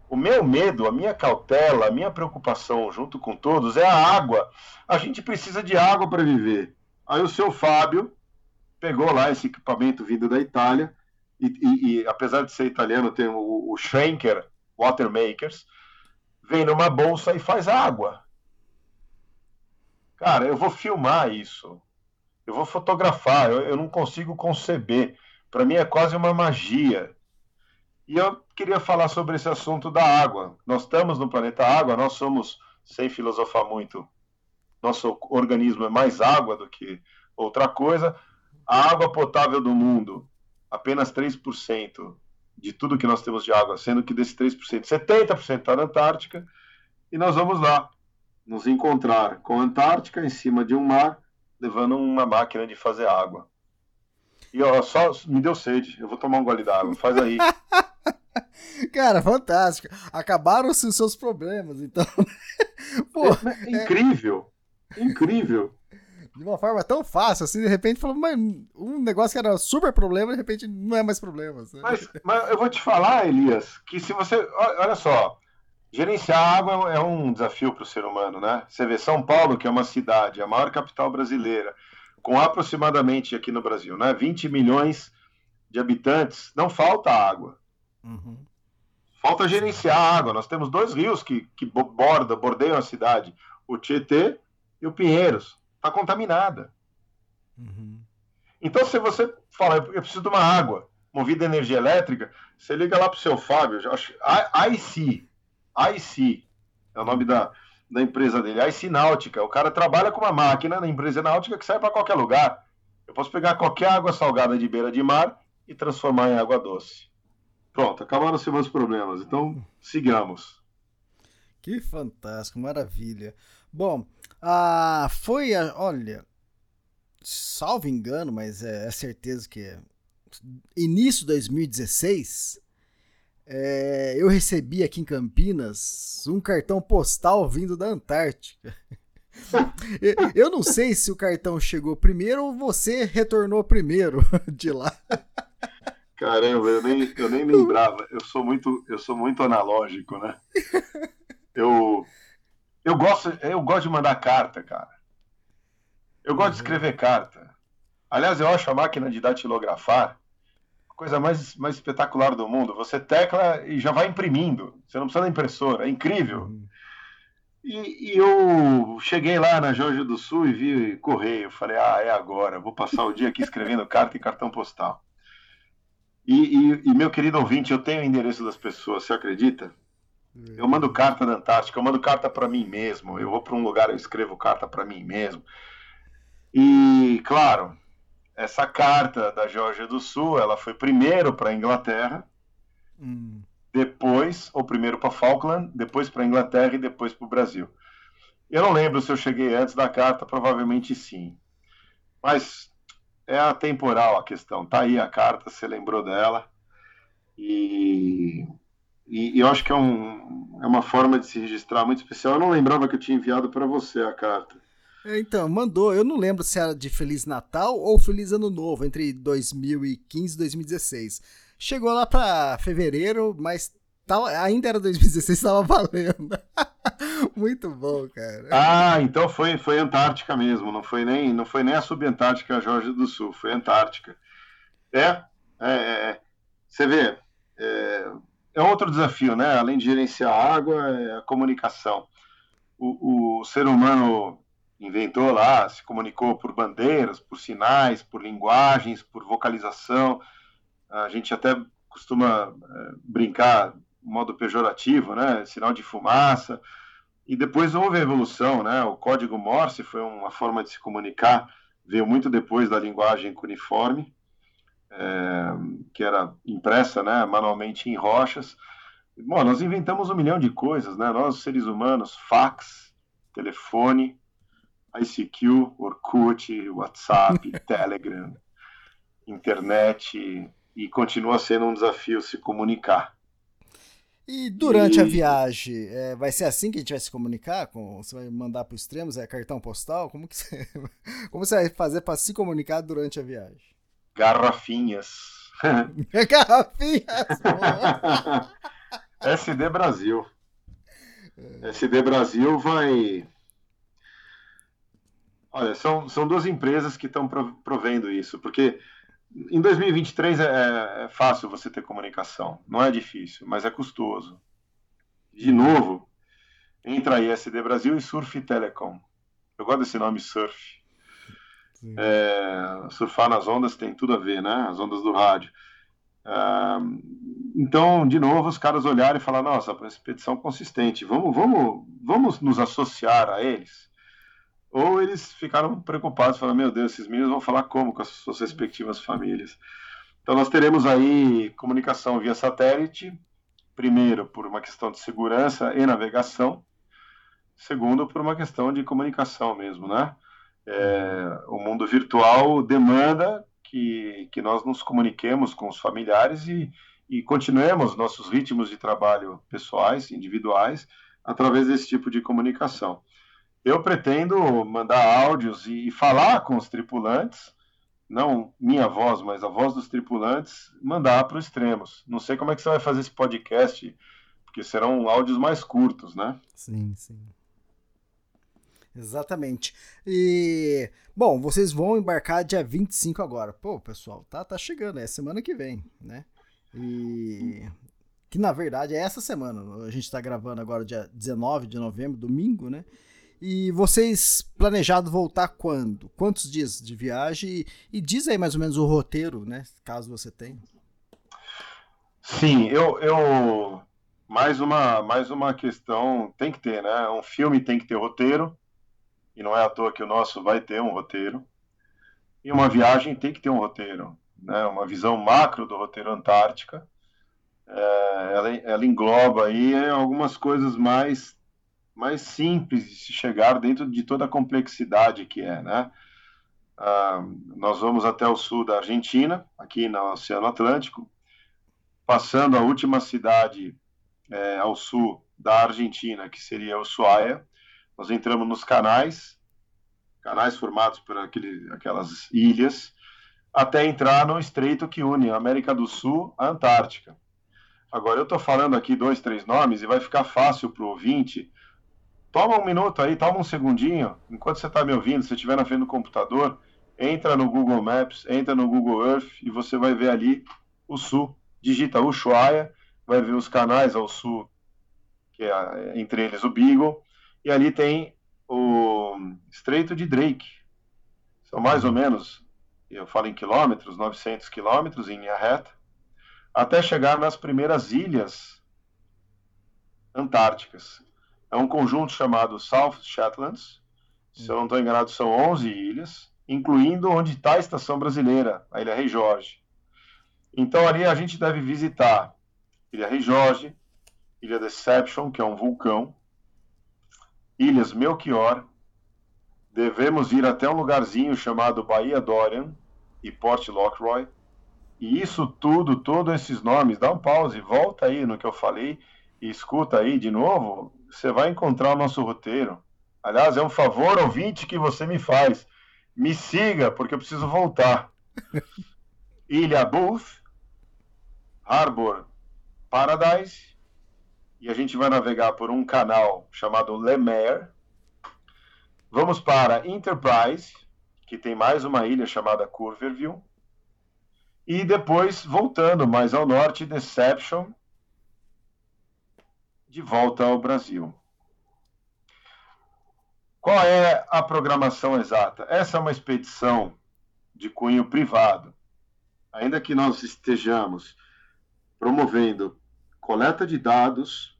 O meu medo, a minha cautela, a minha preocupação junto com todos é a água. A gente precisa de água para viver. Aí o seu Fábio pegou lá esse equipamento vindo da Itália e, e, e apesar de ser italiano, tem o, o Schenker Water Makers, vem numa bolsa e faz água. Cara, eu vou filmar isso. Eu vou fotografar. Eu, eu não consigo conceber. Para mim é quase uma magia. E eu queria falar sobre esse assunto da água. Nós estamos no planeta Água, nós somos, sem filosofar muito, nosso organismo é mais água do que outra coisa. A água potável do mundo, apenas 3% de tudo que nós temos de água, sendo que desse 3%, 70% está na Antártica, e nós vamos lá nos encontrar com a Antártica em cima de um mar, levando uma máquina de fazer água. E ó, só me deu sede, eu vou tomar um gole d'água, faz aí. Cara, fantástico. Acabaram-se os seus problemas, então. Pô, é, é incrível. É... Incrível. De uma forma tão fácil, assim, de repente falou, mas um negócio que era super problema, de repente não é mais problema. Assim. Mas, mas eu vou te falar, Elias, que se você. Olha só, gerenciar água é um desafio para o ser humano, né? Você vê São Paulo, que é uma cidade, a maior capital brasileira, com aproximadamente aqui no Brasil, né? 20 milhões de habitantes, não falta água. Uhum. Falta gerenciar água. Nós temos dois rios que, que borda, bordeiam a cidade: o Tietê e o Pinheiros. Está contaminada. Uhum. Então, se você fala, eu preciso de uma água movida a energia elétrica, você liga lá para o seu Fábio, acho, IC, IC, é o nome da, da empresa dele, IC Náutica. O cara trabalha com uma máquina na empresa náutica que sai para qualquer lugar. Eu posso pegar qualquer água salgada de beira de mar e transformar em água doce. Pronto, acabaram-se meus problemas. Então, sigamos. Que fantástico, maravilha. Bom, ah, foi, a, olha, salvo engano, mas é, é certeza que é início de 2016, é, eu recebi aqui em Campinas um cartão postal vindo da Antártica. eu não sei se o cartão chegou primeiro ou você retornou primeiro de lá. Caramba, eu nem, eu nem lembrava. Eu sou muito, eu sou muito analógico, né? Eu, eu gosto, eu gosto de mandar carta, cara. Eu gosto uhum. de escrever carta. Aliás, eu acho a máquina de datilografar coisa mais, mais espetacular do mundo. Você tecla e já vai imprimindo. Você não precisa da impressora. É incrível. Uhum. E, e, eu cheguei lá na Jorge do Sul e vi correio. Falei, ah, é agora, vou passar o dia aqui escrevendo carta e cartão postal. E, e, e, meu querido ouvinte, eu tenho o endereço das pessoas, você acredita? Eu mando carta da Antártica, eu mando carta para mim mesmo. Eu vou para um lugar, eu escrevo carta para mim mesmo. E, claro, essa carta da Geórgia do Sul, ela foi primeiro para a Inglaterra, hum. depois, ou primeiro para Falkland, depois para a Inglaterra e depois para o Brasil. Eu não lembro se eu cheguei antes da carta, provavelmente sim. Mas é atemporal a questão. Tá aí a carta, você lembrou dela. E, e, e eu acho que é, um, é uma forma de se registrar muito especial. Eu não lembrava que eu tinha enviado para você a carta. É, então, mandou. Eu não lembro se era de Feliz Natal ou Feliz Ano Novo, entre 2015 e 2016. Chegou lá para fevereiro, mas tava, ainda era 2016, estava valendo. Muito bom, cara. Ah, então foi, foi Antártica mesmo, não foi nem, não foi nem a Subantártica Jorge do Sul, foi Antártica. É, é, é, é. você vê, é, é, outro desafio, né? Além de gerenciar a água, é a comunicação. O, o ser humano inventou lá, se comunicou por bandeiras, por sinais, por linguagens, por vocalização. A gente até costuma é, brincar modo pejorativo, né? Sinal de fumaça. E depois houve a evolução, né? O código Morse foi uma forma de se comunicar, veio muito depois da linguagem cuneiforme, é, que era impressa, né, manualmente em rochas. Bom, nós inventamos um milhão de coisas, né? Nós, seres humanos, fax, telefone, ICQ, Orkut, WhatsApp, Telegram, internet, e continua sendo um desafio se comunicar. E durante e... a viagem, é, vai ser assim que a gente vai se comunicar? Com, você vai mandar para os extremos, é cartão postal? Como, que você, como você vai fazer para se comunicar durante a viagem? Garrafinhas. Garrafinhas! SD Brasil. É. SD Brasil vai. Olha, são, são duas empresas que estão provendo isso, porque em 2023 é, é fácil você ter comunicação, não é difícil, mas é custoso. De novo, entra aí SD Brasil e Surf Telecom. Eu gosto desse nome Surf. É, surfar nas ondas tem tudo a ver, né? As ondas do rádio. É, então, de novo, os caras olharam e falaram: nossa, uma expedição consistente, vamos, vamos, vamos nos associar a eles ou eles ficaram preocupados, falando, meu Deus, esses meninos vão falar como com as suas respectivas famílias. Então nós teremos aí comunicação via satélite, primeiro por uma questão de segurança e navegação, segundo por uma questão de comunicação mesmo, né? É, o mundo virtual demanda que, que nós nos comuniquemos com os familiares e, e continuemos nossos ritmos de trabalho pessoais, individuais, através desse tipo de comunicação. Eu pretendo mandar áudios e falar com os tripulantes, não minha voz, mas a voz dos tripulantes, mandar para os extremos. Não sei como é que você vai fazer esse podcast, porque serão áudios mais curtos, né? Sim, sim. Exatamente. E, bom, vocês vão embarcar dia 25 agora. Pô, pessoal, tá, tá chegando, é semana que vem, né? E que na verdade é essa semana. A gente tá gravando agora dia 19 de novembro, domingo, né? E vocês planejado voltar quando? Quantos dias de viagem? E, diz aí mais ou menos o roteiro, né? Caso você tenha. Sim, eu, eu mais uma mais uma questão tem que ter, né? Um filme tem que ter roteiro e não é à toa que o nosso vai ter um roteiro. E uma viagem tem que ter um roteiro, né? Uma visão macro do roteiro Antártica. É, ela, ela engloba aí algumas coisas mais mais simples de se chegar dentro de toda a complexidade que é, né? Ah, nós vamos até o sul da Argentina, aqui no Oceano Atlântico, passando a última cidade é, ao sul da Argentina, que seria Ushuaia. Nós entramos nos canais, canais formados por aquele, aquelas ilhas, até entrar no estreito que une a América do Sul à Antártica. Agora, eu estou falando aqui dois, três nomes e vai ficar fácil para o ouvinte Toma um minuto aí, toma um segundinho, enquanto você está me ouvindo, se estiver na frente do computador, entra no Google Maps, entra no Google Earth e você vai ver ali o sul. Digita Ushuaia, vai ver os canais ao sul, que é entre eles o Beagle, e ali tem o Estreito de Drake. São mais ou menos, eu falo em quilômetros, 900 quilômetros em linha reta, até chegar nas primeiras ilhas antárticas. É um conjunto chamado South Shetlands. Se eu não estou enganado, são 11 ilhas, incluindo onde está a estação brasileira, a Ilha Rei Jorge. Então ali a gente deve visitar Ilha Rei Jorge, Ilha Deception, que é um vulcão, Ilhas Melchior, devemos ir até um lugarzinho chamado Bahia Dorian e Port Lockroy. E isso tudo, todos esses nomes, dá um pause, volta aí no que eu falei e escuta aí de novo, você vai encontrar o nosso roteiro. Aliás, é um favor ouvinte que você me faz. Me siga, porque eu preciso voltar. Ilha Booth, Harbor Paradise, e a gente vai navegar por um canal chamado Lemaire. Vamos para Enterprise, que tem mais uma ilha chamada Curverville. E depois, voltando mais ao norte, Deception, de volta ao Brasil. Qual é a programação exata? Essa é uma expedição de cunho privado. Ainda que nós estejamos promovendo coleta de dados,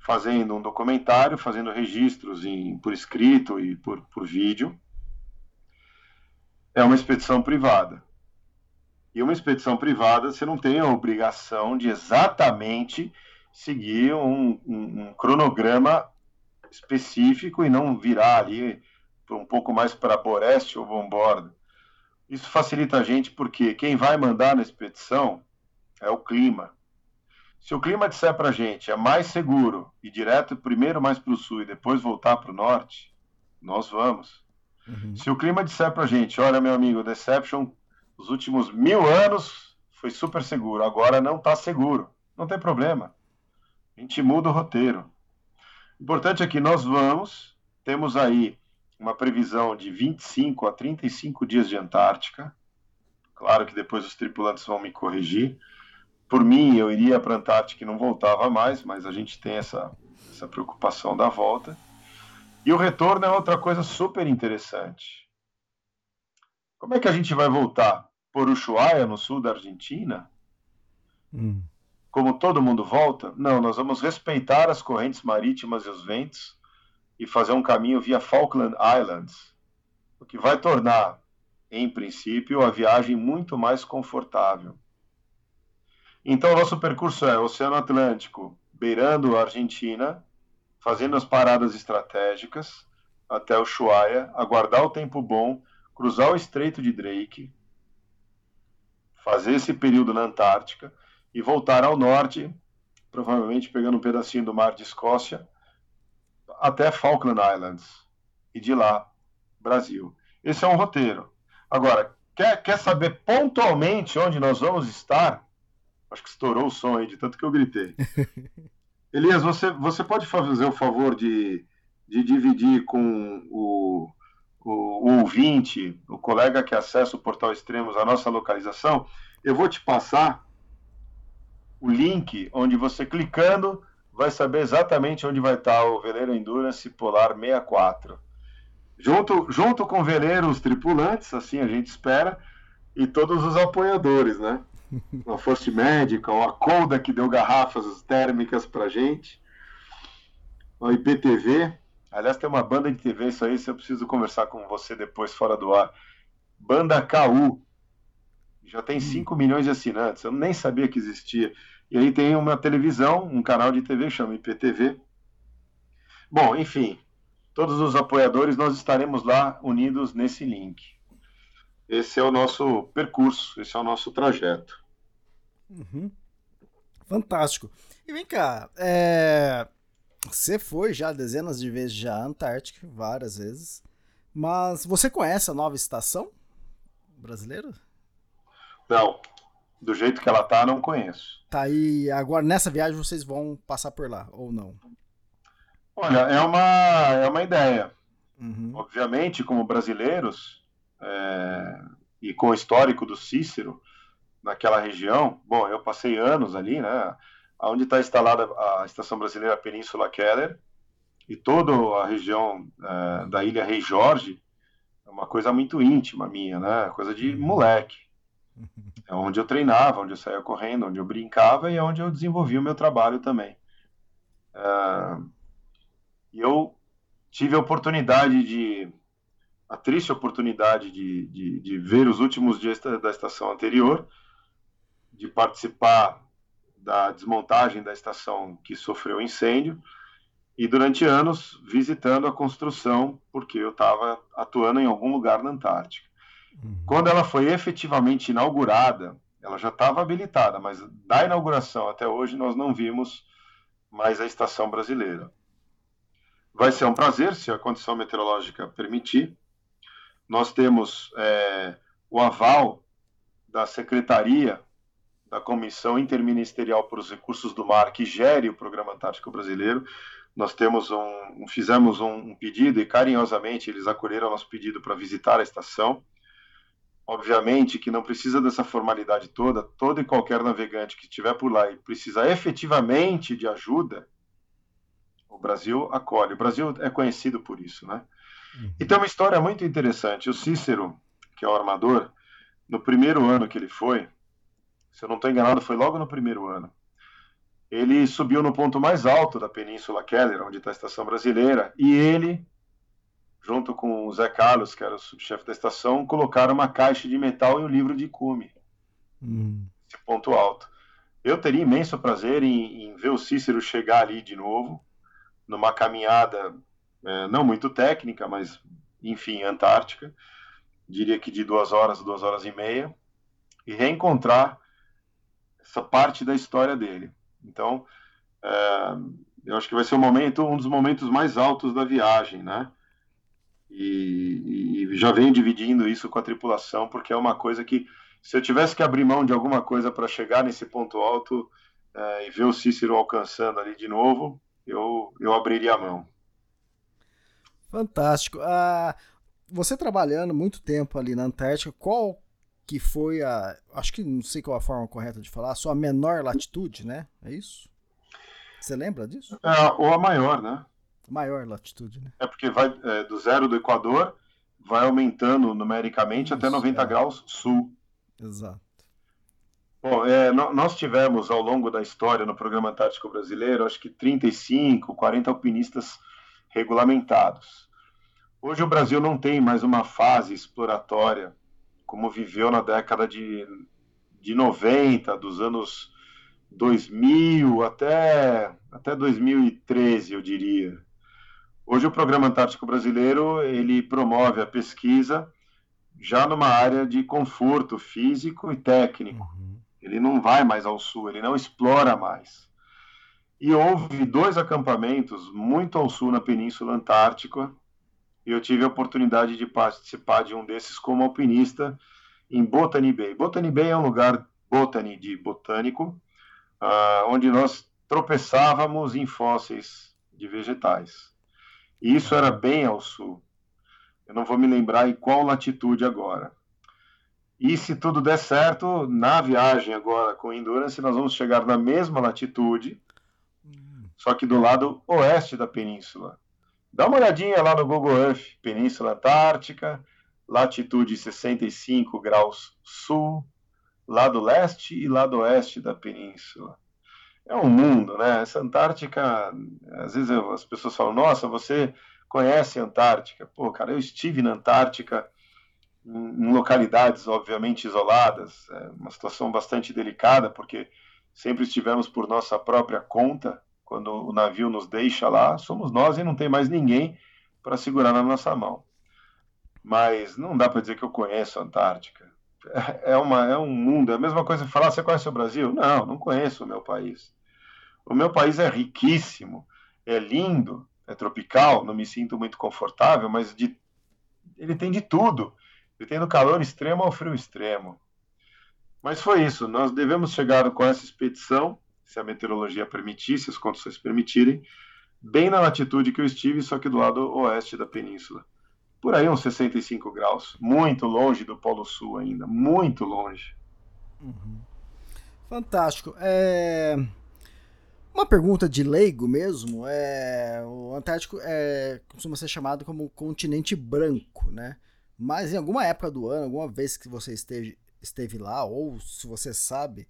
fazendo um documentário, fazendo registros em, por escrito e por, por vídeo. É uma expedição privada. E uma expedição privada, você não tem a obrigação de exatamente seguir um, um, um cronograma específico e não virar ali um pouco mais para Boreste ou Bombordo. Isso facilita a gente porque quem vai mandar na expedição é o clima. Se o clima disser para a gente é mais seguro ir direto primeiro mais para o sul e depois voltar para o norte, nós vamos. Uhum. Se o clima disser para a gente, olha meu amigo, Deception, os últimos mil anos foi super seguro, agora não está seguro, não tem problema. A gente muda o roteiro. O importante é que nós vamos, temos aí uma previsão de 25 a 35 dias de Antártica. Claro que depois os tripulantes vão me corrigir por mim, eu iria para a Antártica e não voltava mais, mas a gente tem essa, essa preocupação da volta. E o retorno é outra coisa super interessante. Como é que a gente vai voltar? Por Ushuaia, no sul da Argentina? Hum. Como todo mundo volta? Não, nós vamos respeitar as correntes marítimas e os ventos e fazer um caminho via Falkland Islands, o que vai tornar, em princípio, a viagem muito mais confortável. Então, nosso percurso é Oceano Atlântico, beirando a Argentina, fazendo as paradas estratégicas até o Ushuaia, aguardar o tempo bom, cruzar o Estreito de Drake, fazer esse período na Antártica e voltar ao norte, provavelmente pegando um pedacinho do Mar de Escócia, até Falkland Islands e de lá, Brasil. Esse é um roteiro. Agora, quer, quer saber pontualmente onde nós vamos estar? Acho que estourou o som aí, de tanto que eu gritei. Elias, você, você pode fazer o favor de, de dividir com o, o, o ouvinte, o colega que acessa o Portal Extremos, a nossa localização? Eu vou te passar o link onde você clicando vai saber exatamente onde vai estar o veleiro Endurance Polar 64. Junto, junto com veleiros tripulantes, assim a gente espera, e todos os apoiadores, né? a First Medical, a Colda que deu garrafas térmicas pra gente, a IPTV. Aliás, tem uma banda de TV, isso aí, se eu preciso conversar com você depois fora do ar. Banda KU. Já tem 5 hum. milhões de assinantes, eu nem sabia que existia. E aí tem uma televisão, um canal de TV, chama IPTV. Bom, enfim, todos os apoiadores, nós estaremos lá unidos nesse link. Esse é o nosso percurso, esse é o nosso trajeto. Uhum. Fantástico. E vem cá, é... você foi já dezenas de vezes já à Antártica, várias vezes, mas você conhece a nova estação brasileira? Não, do jeito que ela tá, não conheço. Tá aí, agora nessa viagem vocês vão passar por lá, ou não? Olha, é uma, é uma ideia. Uhum. Obviamente, como brasileiros, é, e com o histórico do Cícero naquela região, bom, eu passei anos ali, né? Onde está instalada a Estação Brasileira Península Keller, e toda a região é, da Ilha Rei Jorge é uma coisa muito íntima minha, né? Coisa de uhum. moleque. É onde eu treinava, onde eu saía correndo, onde eu brincava e é onde eu desenvolvi o meu trabalho também. E eu tive a oportunidade de, a triste oportunidade de, de, de ver os últimos dias da estação anterior, de participar da desmontagem da estação que sofreu incêndio e durante anos visitando a construção, porque eu estava atuando em algum lugar na Antártica. Quando ela foi efetivamente inaugurada, ela já estava habilitada, mas da inauguração até hoje nós não vimos mais a estação brasileira. Vai ser um prazer, se a condição meteorológica permitir. Nós temos é, o aval da Secretaria da Comissão Interministerial para os Recursos do Mar, que gere o Programa Antártico Brasileiro. Nós temos um, fizemos um pedido e carinhosamente eles acolheram nosso pedido para visitar a estação. Obviamente que não precisa dessa formalidade toda, todo e qualquer navegante que estiver por lá e precisa efetivamente de ajuda, o Brasil acolhe. O Brasil é conhecido por isso, né? Uhum. E tem uma história muito interessante. O Cícero, que é o armador, no primeiro ano que ele foi, se eu não estou enganado, foi logo no primeiro ano. Ele subiu no ponto mais alto da Península Keller, onde está a estação brasileira, e ele, junto com o Zé Carlos, que era o subchefe da estação, colocaram uma caixa de metal e um livro de cume. Hum. Esse ponto alto. Eu teria imenso prazer em, em, ver o Cícero chegar ali de novo, numa caminhada é, não muito técnica, mas, enfim, antártica, diria que de duas horas, duas horas e meia, e reencontrar essa parte da história dele. Então, é, eu acho que vai ser um momento, um dos momentos mais altos da viagem, né? E, e já venho dividindo isso com a tripulação, porque é uma coisa que, se eu tivesse que abrir mão de alguma coisa para chegar nesse ponto alto é, e ver o Cícero alcançando ali de novo, eu, eu abriria a mão. Fantástico. Ah, você trabalhando muito tempo ali na Antártica, qual que foi a. Acho que não sei qual a forma correta de falar, a sua menor latitude, né? É isso? Você lembra disso? É, ou a maior, né? Maior latitude, né? É porque vai é, do zero do Equador, vai aumentando numericamente isso, até 90 é. graus sul. Exato. Bom, é, nós tivemos ao longo da história no Programa Antártico Brasileiro, acho que 35, 40 alpinistas regulamentados. Hoje o Brasil não tem mais uma fase exploratória como viveu na década de, de 90, dos anos 2000 até, até 2013, eu diria. Hoje o Programa Antártico Brasileiro ele promove a pesquisa já numa área de conforto físico e técnico. Uhum. Ele não vai mais ao sul, ele não explora mais. E houve dois acampamentos muito ao sul na Península Antártica, e eu tive a oportunidade de participar de um desses como alpinista em Botany Bay. Botany Bay é um lugar, Botany de botânico, uh, onde nós tropeçávamos em fósseis de vegetais. E isso era bem ao sul. Eu não vou me lembrar em qual latitude agora. E se tudo der certo, na viagem agora com Endurance, nós vamos chegar na mesma latitude, só que do lado oeste da península. Dá uma olhadinha lá no Google Earth, Península Antártica, latitude 65 graus sul, lado leste e lado oeste da península. É um mundo, né? Essa Antártica, às vezes eu, as pessoas falam: Nossa, você conhece a Antártica? Pô, cara, eu estive na Antártica em, em localidades, obviamente, isoladas, é uma situação bastante delicada, porque sempre estivemos por nossa própria conta, quando o navio nos deixa lá, somos nós e não tem mais ninguém para segurar na nossa mão. Mas não dá para dizer que eu conheço a Antártica. É, uma, é um mundo, é a mesma coisa falar, você conhece o Brasil? Não, não conheço o meu país. O meu país é riquíssimo, é lindo, é tropical, não me sinto muito confortável, mas de, ele tem de tudo. Ele tem do calor extremo ao frio extremo. Mas foi isso, nós devemos chegar com essa expedição se a meteorologia permitir, se as condições permitirem, bem na latitude que eu estive, só que do lado oeste da península. Por aí uns 65 graus, muito longe do Polo Sul ainda, muito longe. Uhum. Fantástico. É... Uma pergunta de leigo mesmo, é, o Antártico é, costuma ser chamado como continente branco, né? Mas em alguma época do ano, alguma vez que você esteve, esteve lá, ou se você sabe,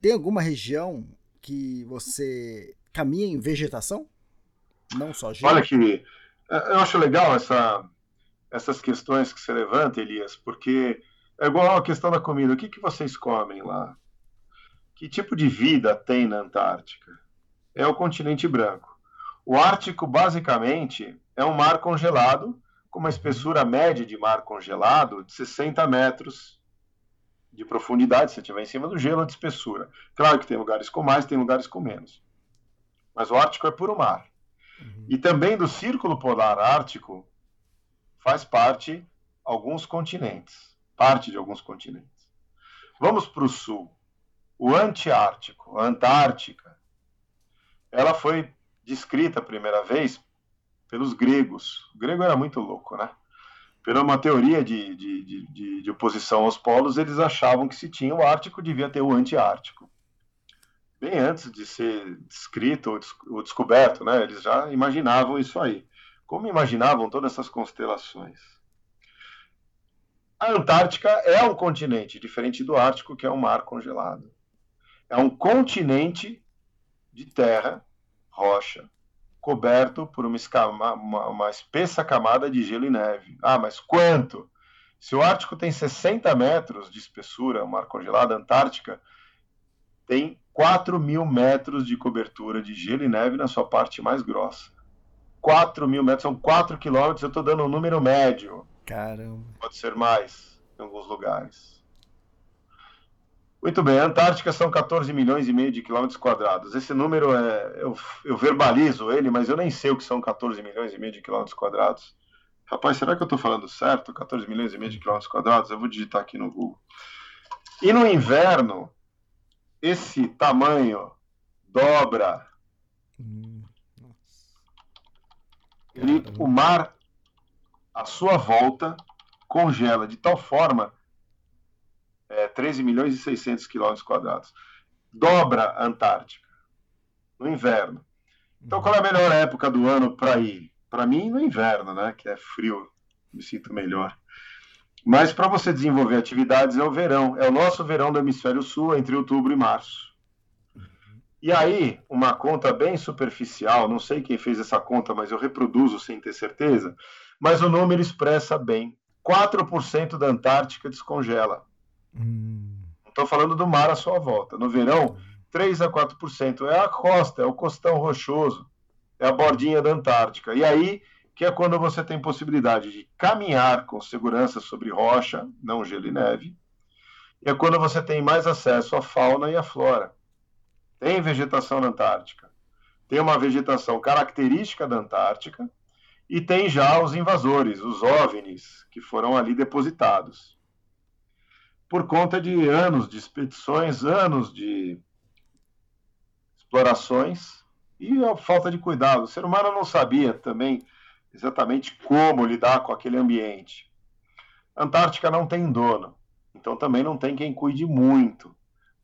tem alguma região que você caminha em vegetação? Não só gelo? Olha que é, eu acho legal essa, essas questões que você levanta, Elias, porque é igual a questão da comida. O que, que vocês comem lá? Que tipo de vida tem na Antártica? É o continente branco. O Ártico, basicamente, é um mar congelado, com uma espessura média de mar congelado de 60 metros de profundidade, se estiver em cima do gelo, de espessura. Claro que tem lugares com mais, tem lugares com menos. Mas o Ártico é puro mar. Uhum. E também do Círculo Polar Ártico faz parte alguns continentes, parte de alguns continentes. Vamos para o sul o antiártico, a Antártica, ela foi descrita a primeira vez pelos gregos. O grego era muito louco, né? Pela uma teoria de, de, de, de, oposição aos polos, eles achavam que se tinha o Ártico, devia ter o antiártico. Bem antes de ser descrito ou, ou descoberto, né? Eles já imaginavam isso aí. Como imaginavam todas essas constelações? A Antártica é um continente, diferente do Ártico, que é um mar congelado é um continente de terra, rocha, coberto por uma, escama, uma, uma, espessa camada de gelo e neve. Ah, mas quanto? Se o Ártico tem 60 metros de espessura, o mar congelado, a Antártica tem 4 mil metros de cobertura de gelo e neve na sua parte mais grossa. 4 mil metros, são 4 quilômetros, eu estou dando um número médio. Caramba. Pode ser mais em alguns lugares. Muito bem, a Antártica são 14 milhões e meio de quilômetros quadrados. Esse número é. Eu, eu, verbalizo ele, mas eu nem sei o que são 14 milhões e meio de quilômetros quadrados. Rapaz, será que eu estou falando certo? 14 milhões e meio de quilômetros quadrados? Eu vou digitar aqui no Google. E no inverno, esse tamanho dobra. Hum, ele, o mar, à sua volta, congela de tal forma é, 13 milhões e 600 quilômetros quadrados. Dobra a Antártica no inverno. Então, qual é a melhor época do ano para ir? Para mim, no inverno, né? Que é frio, me sinto melhor. Mas para você desenvolver atividades é o verão. É o nosso verão do hemisfério sul, entre outubro e março. E aí, uma conta bem superficial, não sei quem fez essa conta, mas eu reproduzo sem ter certeza, mas o número expressa bem. 4% da Antártica descongela. Hum. Estou falando do mar à sua volta. No verão, 3 a 4% é a costa, é o costão rochoso, é a bordinha da Antártica. E aí que é quando você tem possibilidade de caminhar com segurança sobre rocha, não gelo e neve. E é quando você tem mais acesso à fauna e à flora. Tem vegetação na Antártica. Tem uma vegetação característica da Antártica e tem já os invasores, os OVNIs, que foram ali depositados por conta de anos de expedições, anos de explorações e a falta de cuidado. O ser humano não sabia também exatamente como lidar com aquele ambiente. A Antártica não tem dono, então também não tem quem cuide muito.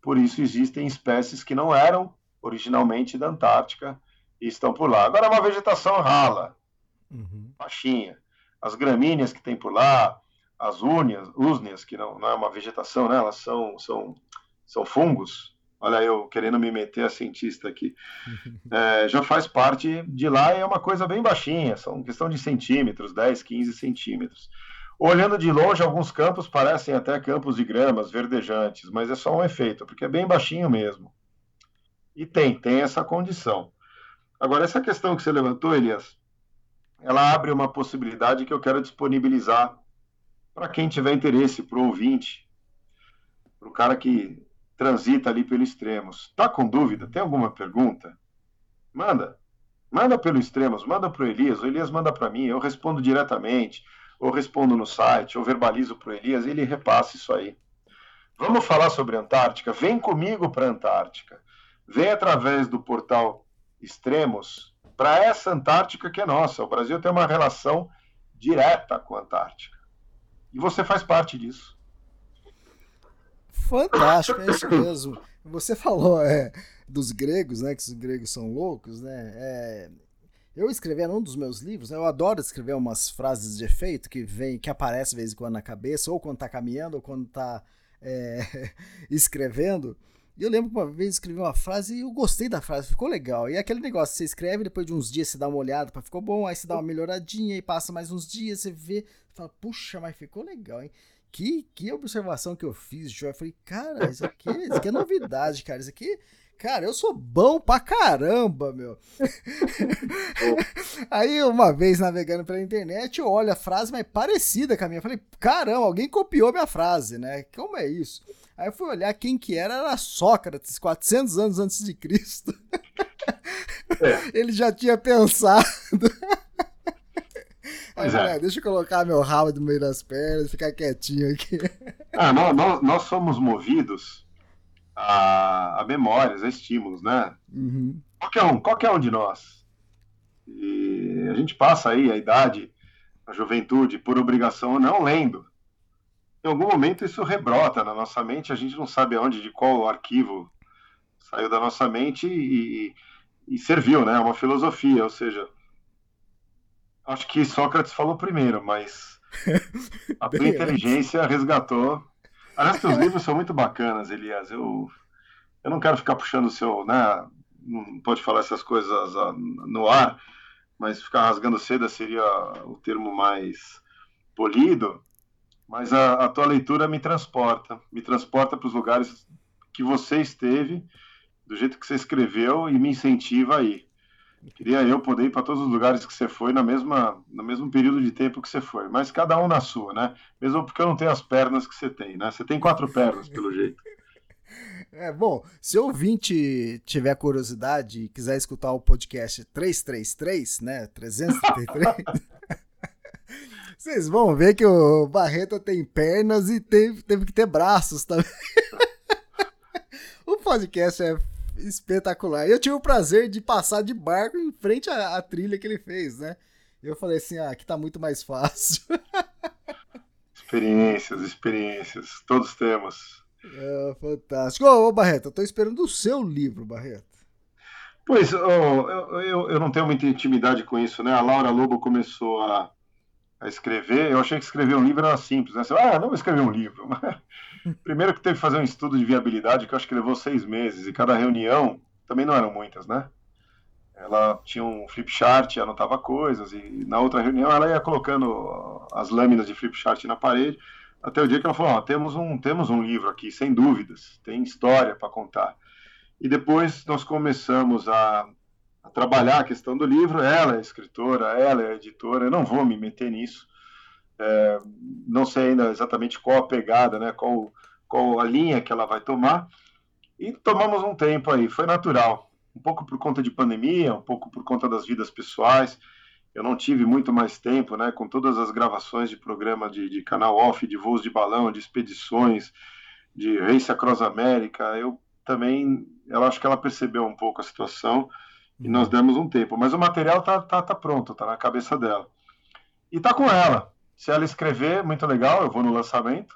Por isso existem espécies que não eram originalmente da Antártica e estão por lá. Agora, é uma vegetação rala, uhum. baixinha. As gramíneas que tem por lá, as úrnias, úsneas, que não, não é uma vegetação, né? elas são, são, são fungos. Olha, eu querendo me meter a cientista aqui. É, já faz parte de lá e é uma coisa bem baixinha, são questão de centímetros, 10, 15 centímetros. Olhando de longe, alguns campos parecem até campos de gramas verdejantes, mas é só um efeito, porque é bem baixinho mesmo. E tem, tem essa condição. Agora, essa questão que você levantou, Elias, ela abre uma possibilidade que eu quero disponibilizar para quem tiver interesse, para o ouvinte, para o cara que transita ali pelo Extremos. Está com dúvida? Tem alguma pergunta? Manda. Manda pelo Extremos, manda para o Elias, o Elias manda para mim, eu respondo diretamente, ou respondo no site, ou verbalizo para o Elias, ele repassa isso aí. Vamos falar sobre Antártica? Vem comigo para a Antártica. Vem através do portal Extremos para essa Antártica que é nossa. O Brasil tem uma relação direta com a Antártica. E você faz parte disso. Fantástico, é isso mesmo. Você falou é, dos gregos, né? Que os gregos são loucos, né? É, eu escrevendo um dos meus livros, né, eu adoro escrever umas frases de efeito que vem, que aparecem de vez em quando na cabeça, ou quando tá caminhando, ou quando tá é, escrevendo. E eu lembro que uma vez escrevi uma frase e eu gostei da frase, ficou legal. E é aquele negócio, você escreve, depois de uns dias você dá uma olhada ficou bom, aí você dá uma melhoradinha e passa mais uns dias, você vê, fala, puxa, mas ficou legal, hein? Que, que observação que eu fiz, João. Eu falei, cara, isso aqui, isso aqui é novidade, cara. Isso aqui Cara, eu sou bom pra caramba, meu. Aí, uma vez navegando pela internet, eu olho a frase mais parecida com a minha. Eu falei, caramba, alguém copiou minha frase, né? Como é isso? Aí eu fui olhar quem que era, era Sócrates, 400 anos antes de Cristo. É. Ele já tinha pensado. Aí, é. deixa eu colocar meu rabo no meio das pernas, ficar quietinho aqui. Ah, nós, nós, nós somos movidos a, a memórias, a estímulos, né? Uhum. Qualquer um, qualquer um de nós. E a gente passa aí a idade, a juventude, por obrigação ou não, lendo. Em algum momento isso rebrota na nossa mente, a gente não sabe aonde, de qual arquivo saiu da nossa mente e, e serviu, né? É uma filosofia, ou seja, acho que Sócrates falou primeiro, mas a tua inteligência resgatou Aliás, teus livros são muito bacanas, Elias. Eu, eu não quero ficar puxando o seu, né? Não pode falar essas coisas ah, no ar, mas ficar rasgando seda seria o termo mais polido. Mas a, a tua leitura me transporta, me transporta para os lugares que você esteve, do jeito que você escreveu e me incentiva aí. Queria eu poder ir para todos os lugares que você foi na mesma, no mesmo período de tempo que você foi, mas cada um na sua, né? Mesmo porque eu não tenho as pernas que você tem, né? Você tem quatro pernas, pelo jeito. É, bom, se o ouvinte tiver curiosidade e quiser escutar o podcast 333, né? 333. vocês vão ver que o Barreto tem pernas e teve, teve que ter braços também. o podcast é espetacular. Eu tive o prazer de passar de barco em frente à, à trilha que ele fez, né? Eu falei assim, ah, aqui tá muito mais fácil. experiências, experiências, todos temos. É, fantástico. Ô, ô, Barreto, eu tô esperando o seu livro, Barreto. Pois, oh, eu, eu, eu, não tenho muita intimidade com isso, né? A Laura Lobo começou a, a escrever, eu achei que escrever um livro era simples, né? Você, ah, não vou escrever um livro. Primeiro que teve que fazer um estudo de viabilidade que eu acho que levou seis meses, e cada reunião também não eram muitas, né? Ela tinha um flip chart, anotava coisas, e na outra reunião ela ia colocando as lâminas de flip chart na parede, até o dia que ela falou: oh, temos, um, temos um livro aqui, sem dúvidas, tem história para contar. E depois nós começamos a, a trabalhar a questão do livro. Ela é escritora, ela é editora, eu não vou me meter nisso. É, não sei ainda exatamente qual a pegada, né, qual, qual a linha que ela vai tomar. E tomamos um tempo aí, foi natural. Um pouco por conta de pandemia, um pouco por conta das vidas pessoais. Eu não tive muito mais tempo, né, com todas as gravações de programa de, de canal off, de voos de balão, de expedições, de Race Across América. Eu também, eu acho que ela percebeu um pouco a situação e nós demos um tempo. Mas o material tá, tá, tá pronto, tá na cabeça dela. E tá com ela. Se ela escrever, muito legal, eu vou no lançamento.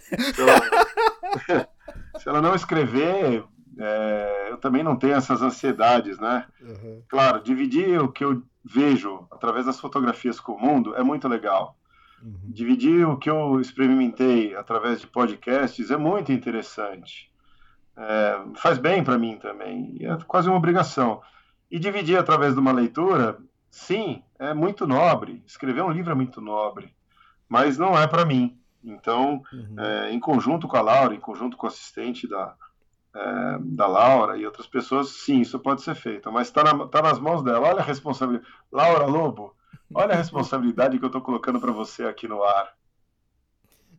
Se ela, se ela não escrever, é, eu também não tenho essas ansiedades, né? Uhum. Claro, dividir o que eu vejo através das fotografias com o mundo é muito legal. Uhum. Dividir o que eu experimentei através de podcasts é muito interessante. É, faz bem para mim também, é quase uma obrigação. E dividir através de uma leitura Sim, é muito nobre. Escrever um livro é muito nobre, mas não é para mim. Então, uhum. é, em conjunto com a Laura, em conjunto com o assistente da, é, da Laura e outras pessoas, sim, isso pode ser feito, mas está na, tá nas mãos dela. Olha a responsabilidade. Laura Lobo, olha a responsabilidade que eu estou colocando para você aqui no ar.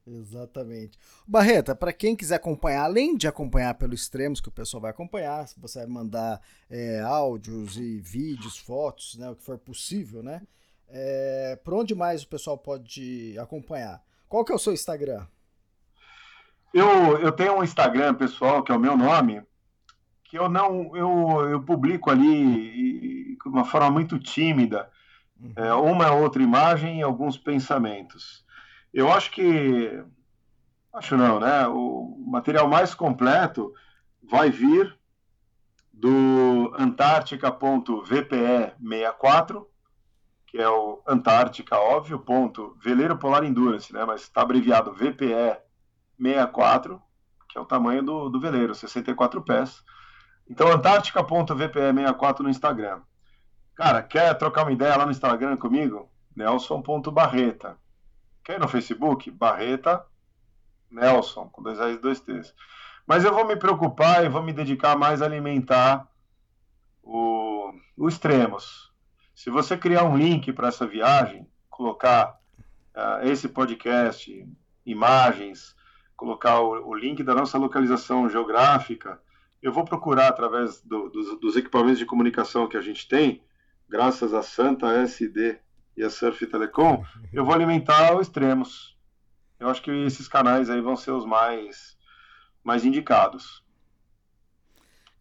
Exatamente. Barreta, para quem quiser acompanhar, além de acompanhar pelos extremos que o pessoal vai acompanhar, você vai mandar é, áudios e vídeos, fotos, né, o que for possível, né? É, por onde mais o pessoal pode acompanhar? Qual que é o seu Instagram? Eu, eu tenho um Instagram pessoal, que é o meu nome, que eu não eu, eu publico ali de uma forma muito tímida, uhum. é, uma outra imagem e alguns pensamentos. Eu acho que Acho não, né? O material mais completo vai vir do Antártica.vpe64, que é o Antártica, óbvio, ponto, Veleiro Polar Endurance, né? Mas está abreviado VPE64, que é o tamanho do, do veleiro, 64 pés. Então, Antártica.vpe64 no Instagram. Cara, quer trocar uma ideia lá no Instagram comigo? Nelson.barreta. Quer no Facebook? Barreta Nelson, com dois R's e dois T's. Mas eu vou me preocupar e vou me dedicar mais a alimentar o, Extremos. Se você criar um link para essa viagem, colocar uh, esse podcast, imagens, colocar o, o, link da nossa localização geográfica, eu vou procurar através do, dos, dos equipamentos de comunicação que a gente tem, graças a Santa SD e a Surf Telecom, eu vou alimentar o Extremos. Eu acho que esses canais aí vão ser os mais, mais indicados.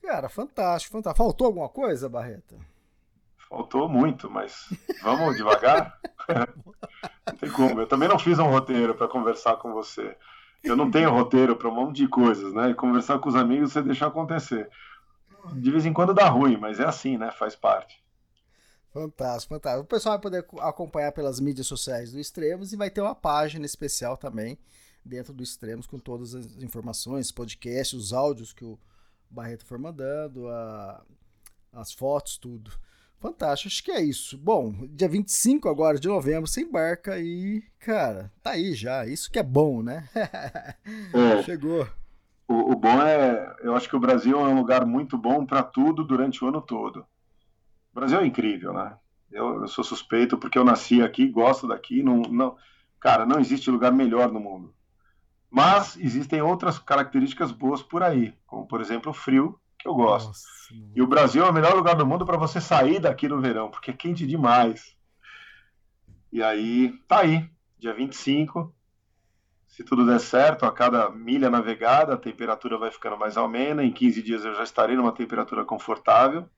Cara, fantástico, fantástico. Faltou alguma coisa, Barreta? Faltou muito, mas vamos devagar? não tem como. Eu também não fiz um roteiro para conversar com você. Eu não tenho roteiro para um monte de coisas, né? E conversar com os amigos você deixar acontecer. De vez em quando dá ruim, mas é assim, né? Faz parte. Fantástico, fantástico. O pessoal vai poder acompanhar pelas mídias sociais do Extremos e vai ter uma página especial também dentro do Extremos com todas as informações, podcasts, os áudios que o Barreto for mandando, a, as fotos, tudo. Fantástico, acho que é isso. Bom, dia 25 agora de novembro você embarca e, cara, tá aí já. Isso que é bom, né? É. Chegou. O, o, bom é, eu acho que o Brasil é um lugar muito bom para tudo durante o ano todo. O Brasil é incrível, né? Eu, eu, sou suspeito porque eu nasci aqui, gosto daqui. Não, não, cara, não existe lugar melhor no mundo. Mas existem outras características boas por aí, como por exemplo o frio, que eu gosto. Nossa, e o Brasil é o melhor lugar do mundo para você sair daqui no verão, porque é quente demais. E aí, tá aí, dia 25. Se tudo der certo, a cada milha navegada, a temperatura vai ficando mais amena. Em 15 dias eu já estarei numa temperatura confortável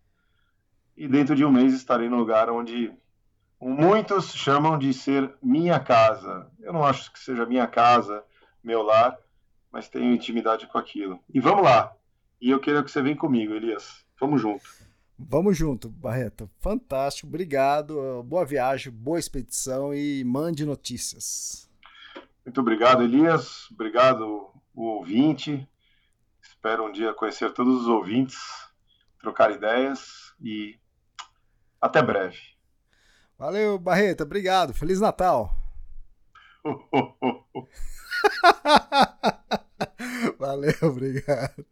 e dentro de um mês estarei no lugar onde muitos chamam de ser minha casa. Eu não acho que seja minha casa, meu lar, mas tenho intimidade com aquilo. E vamos lá. E eu quero que você venha comigo, Elias. Vamos junto. Vamos junto, Barreto. Fantástico, obrigado. Boa viagem, boa expedição e mande notícias. Muito obrigado, Elias. Obrigado, o ouvinte. Espero um dia conhecer todos os ouvintes, trocar ideias e até breve. Valeu, Barreta. Obrigado. Feliz Natal. Valeu, obrigado.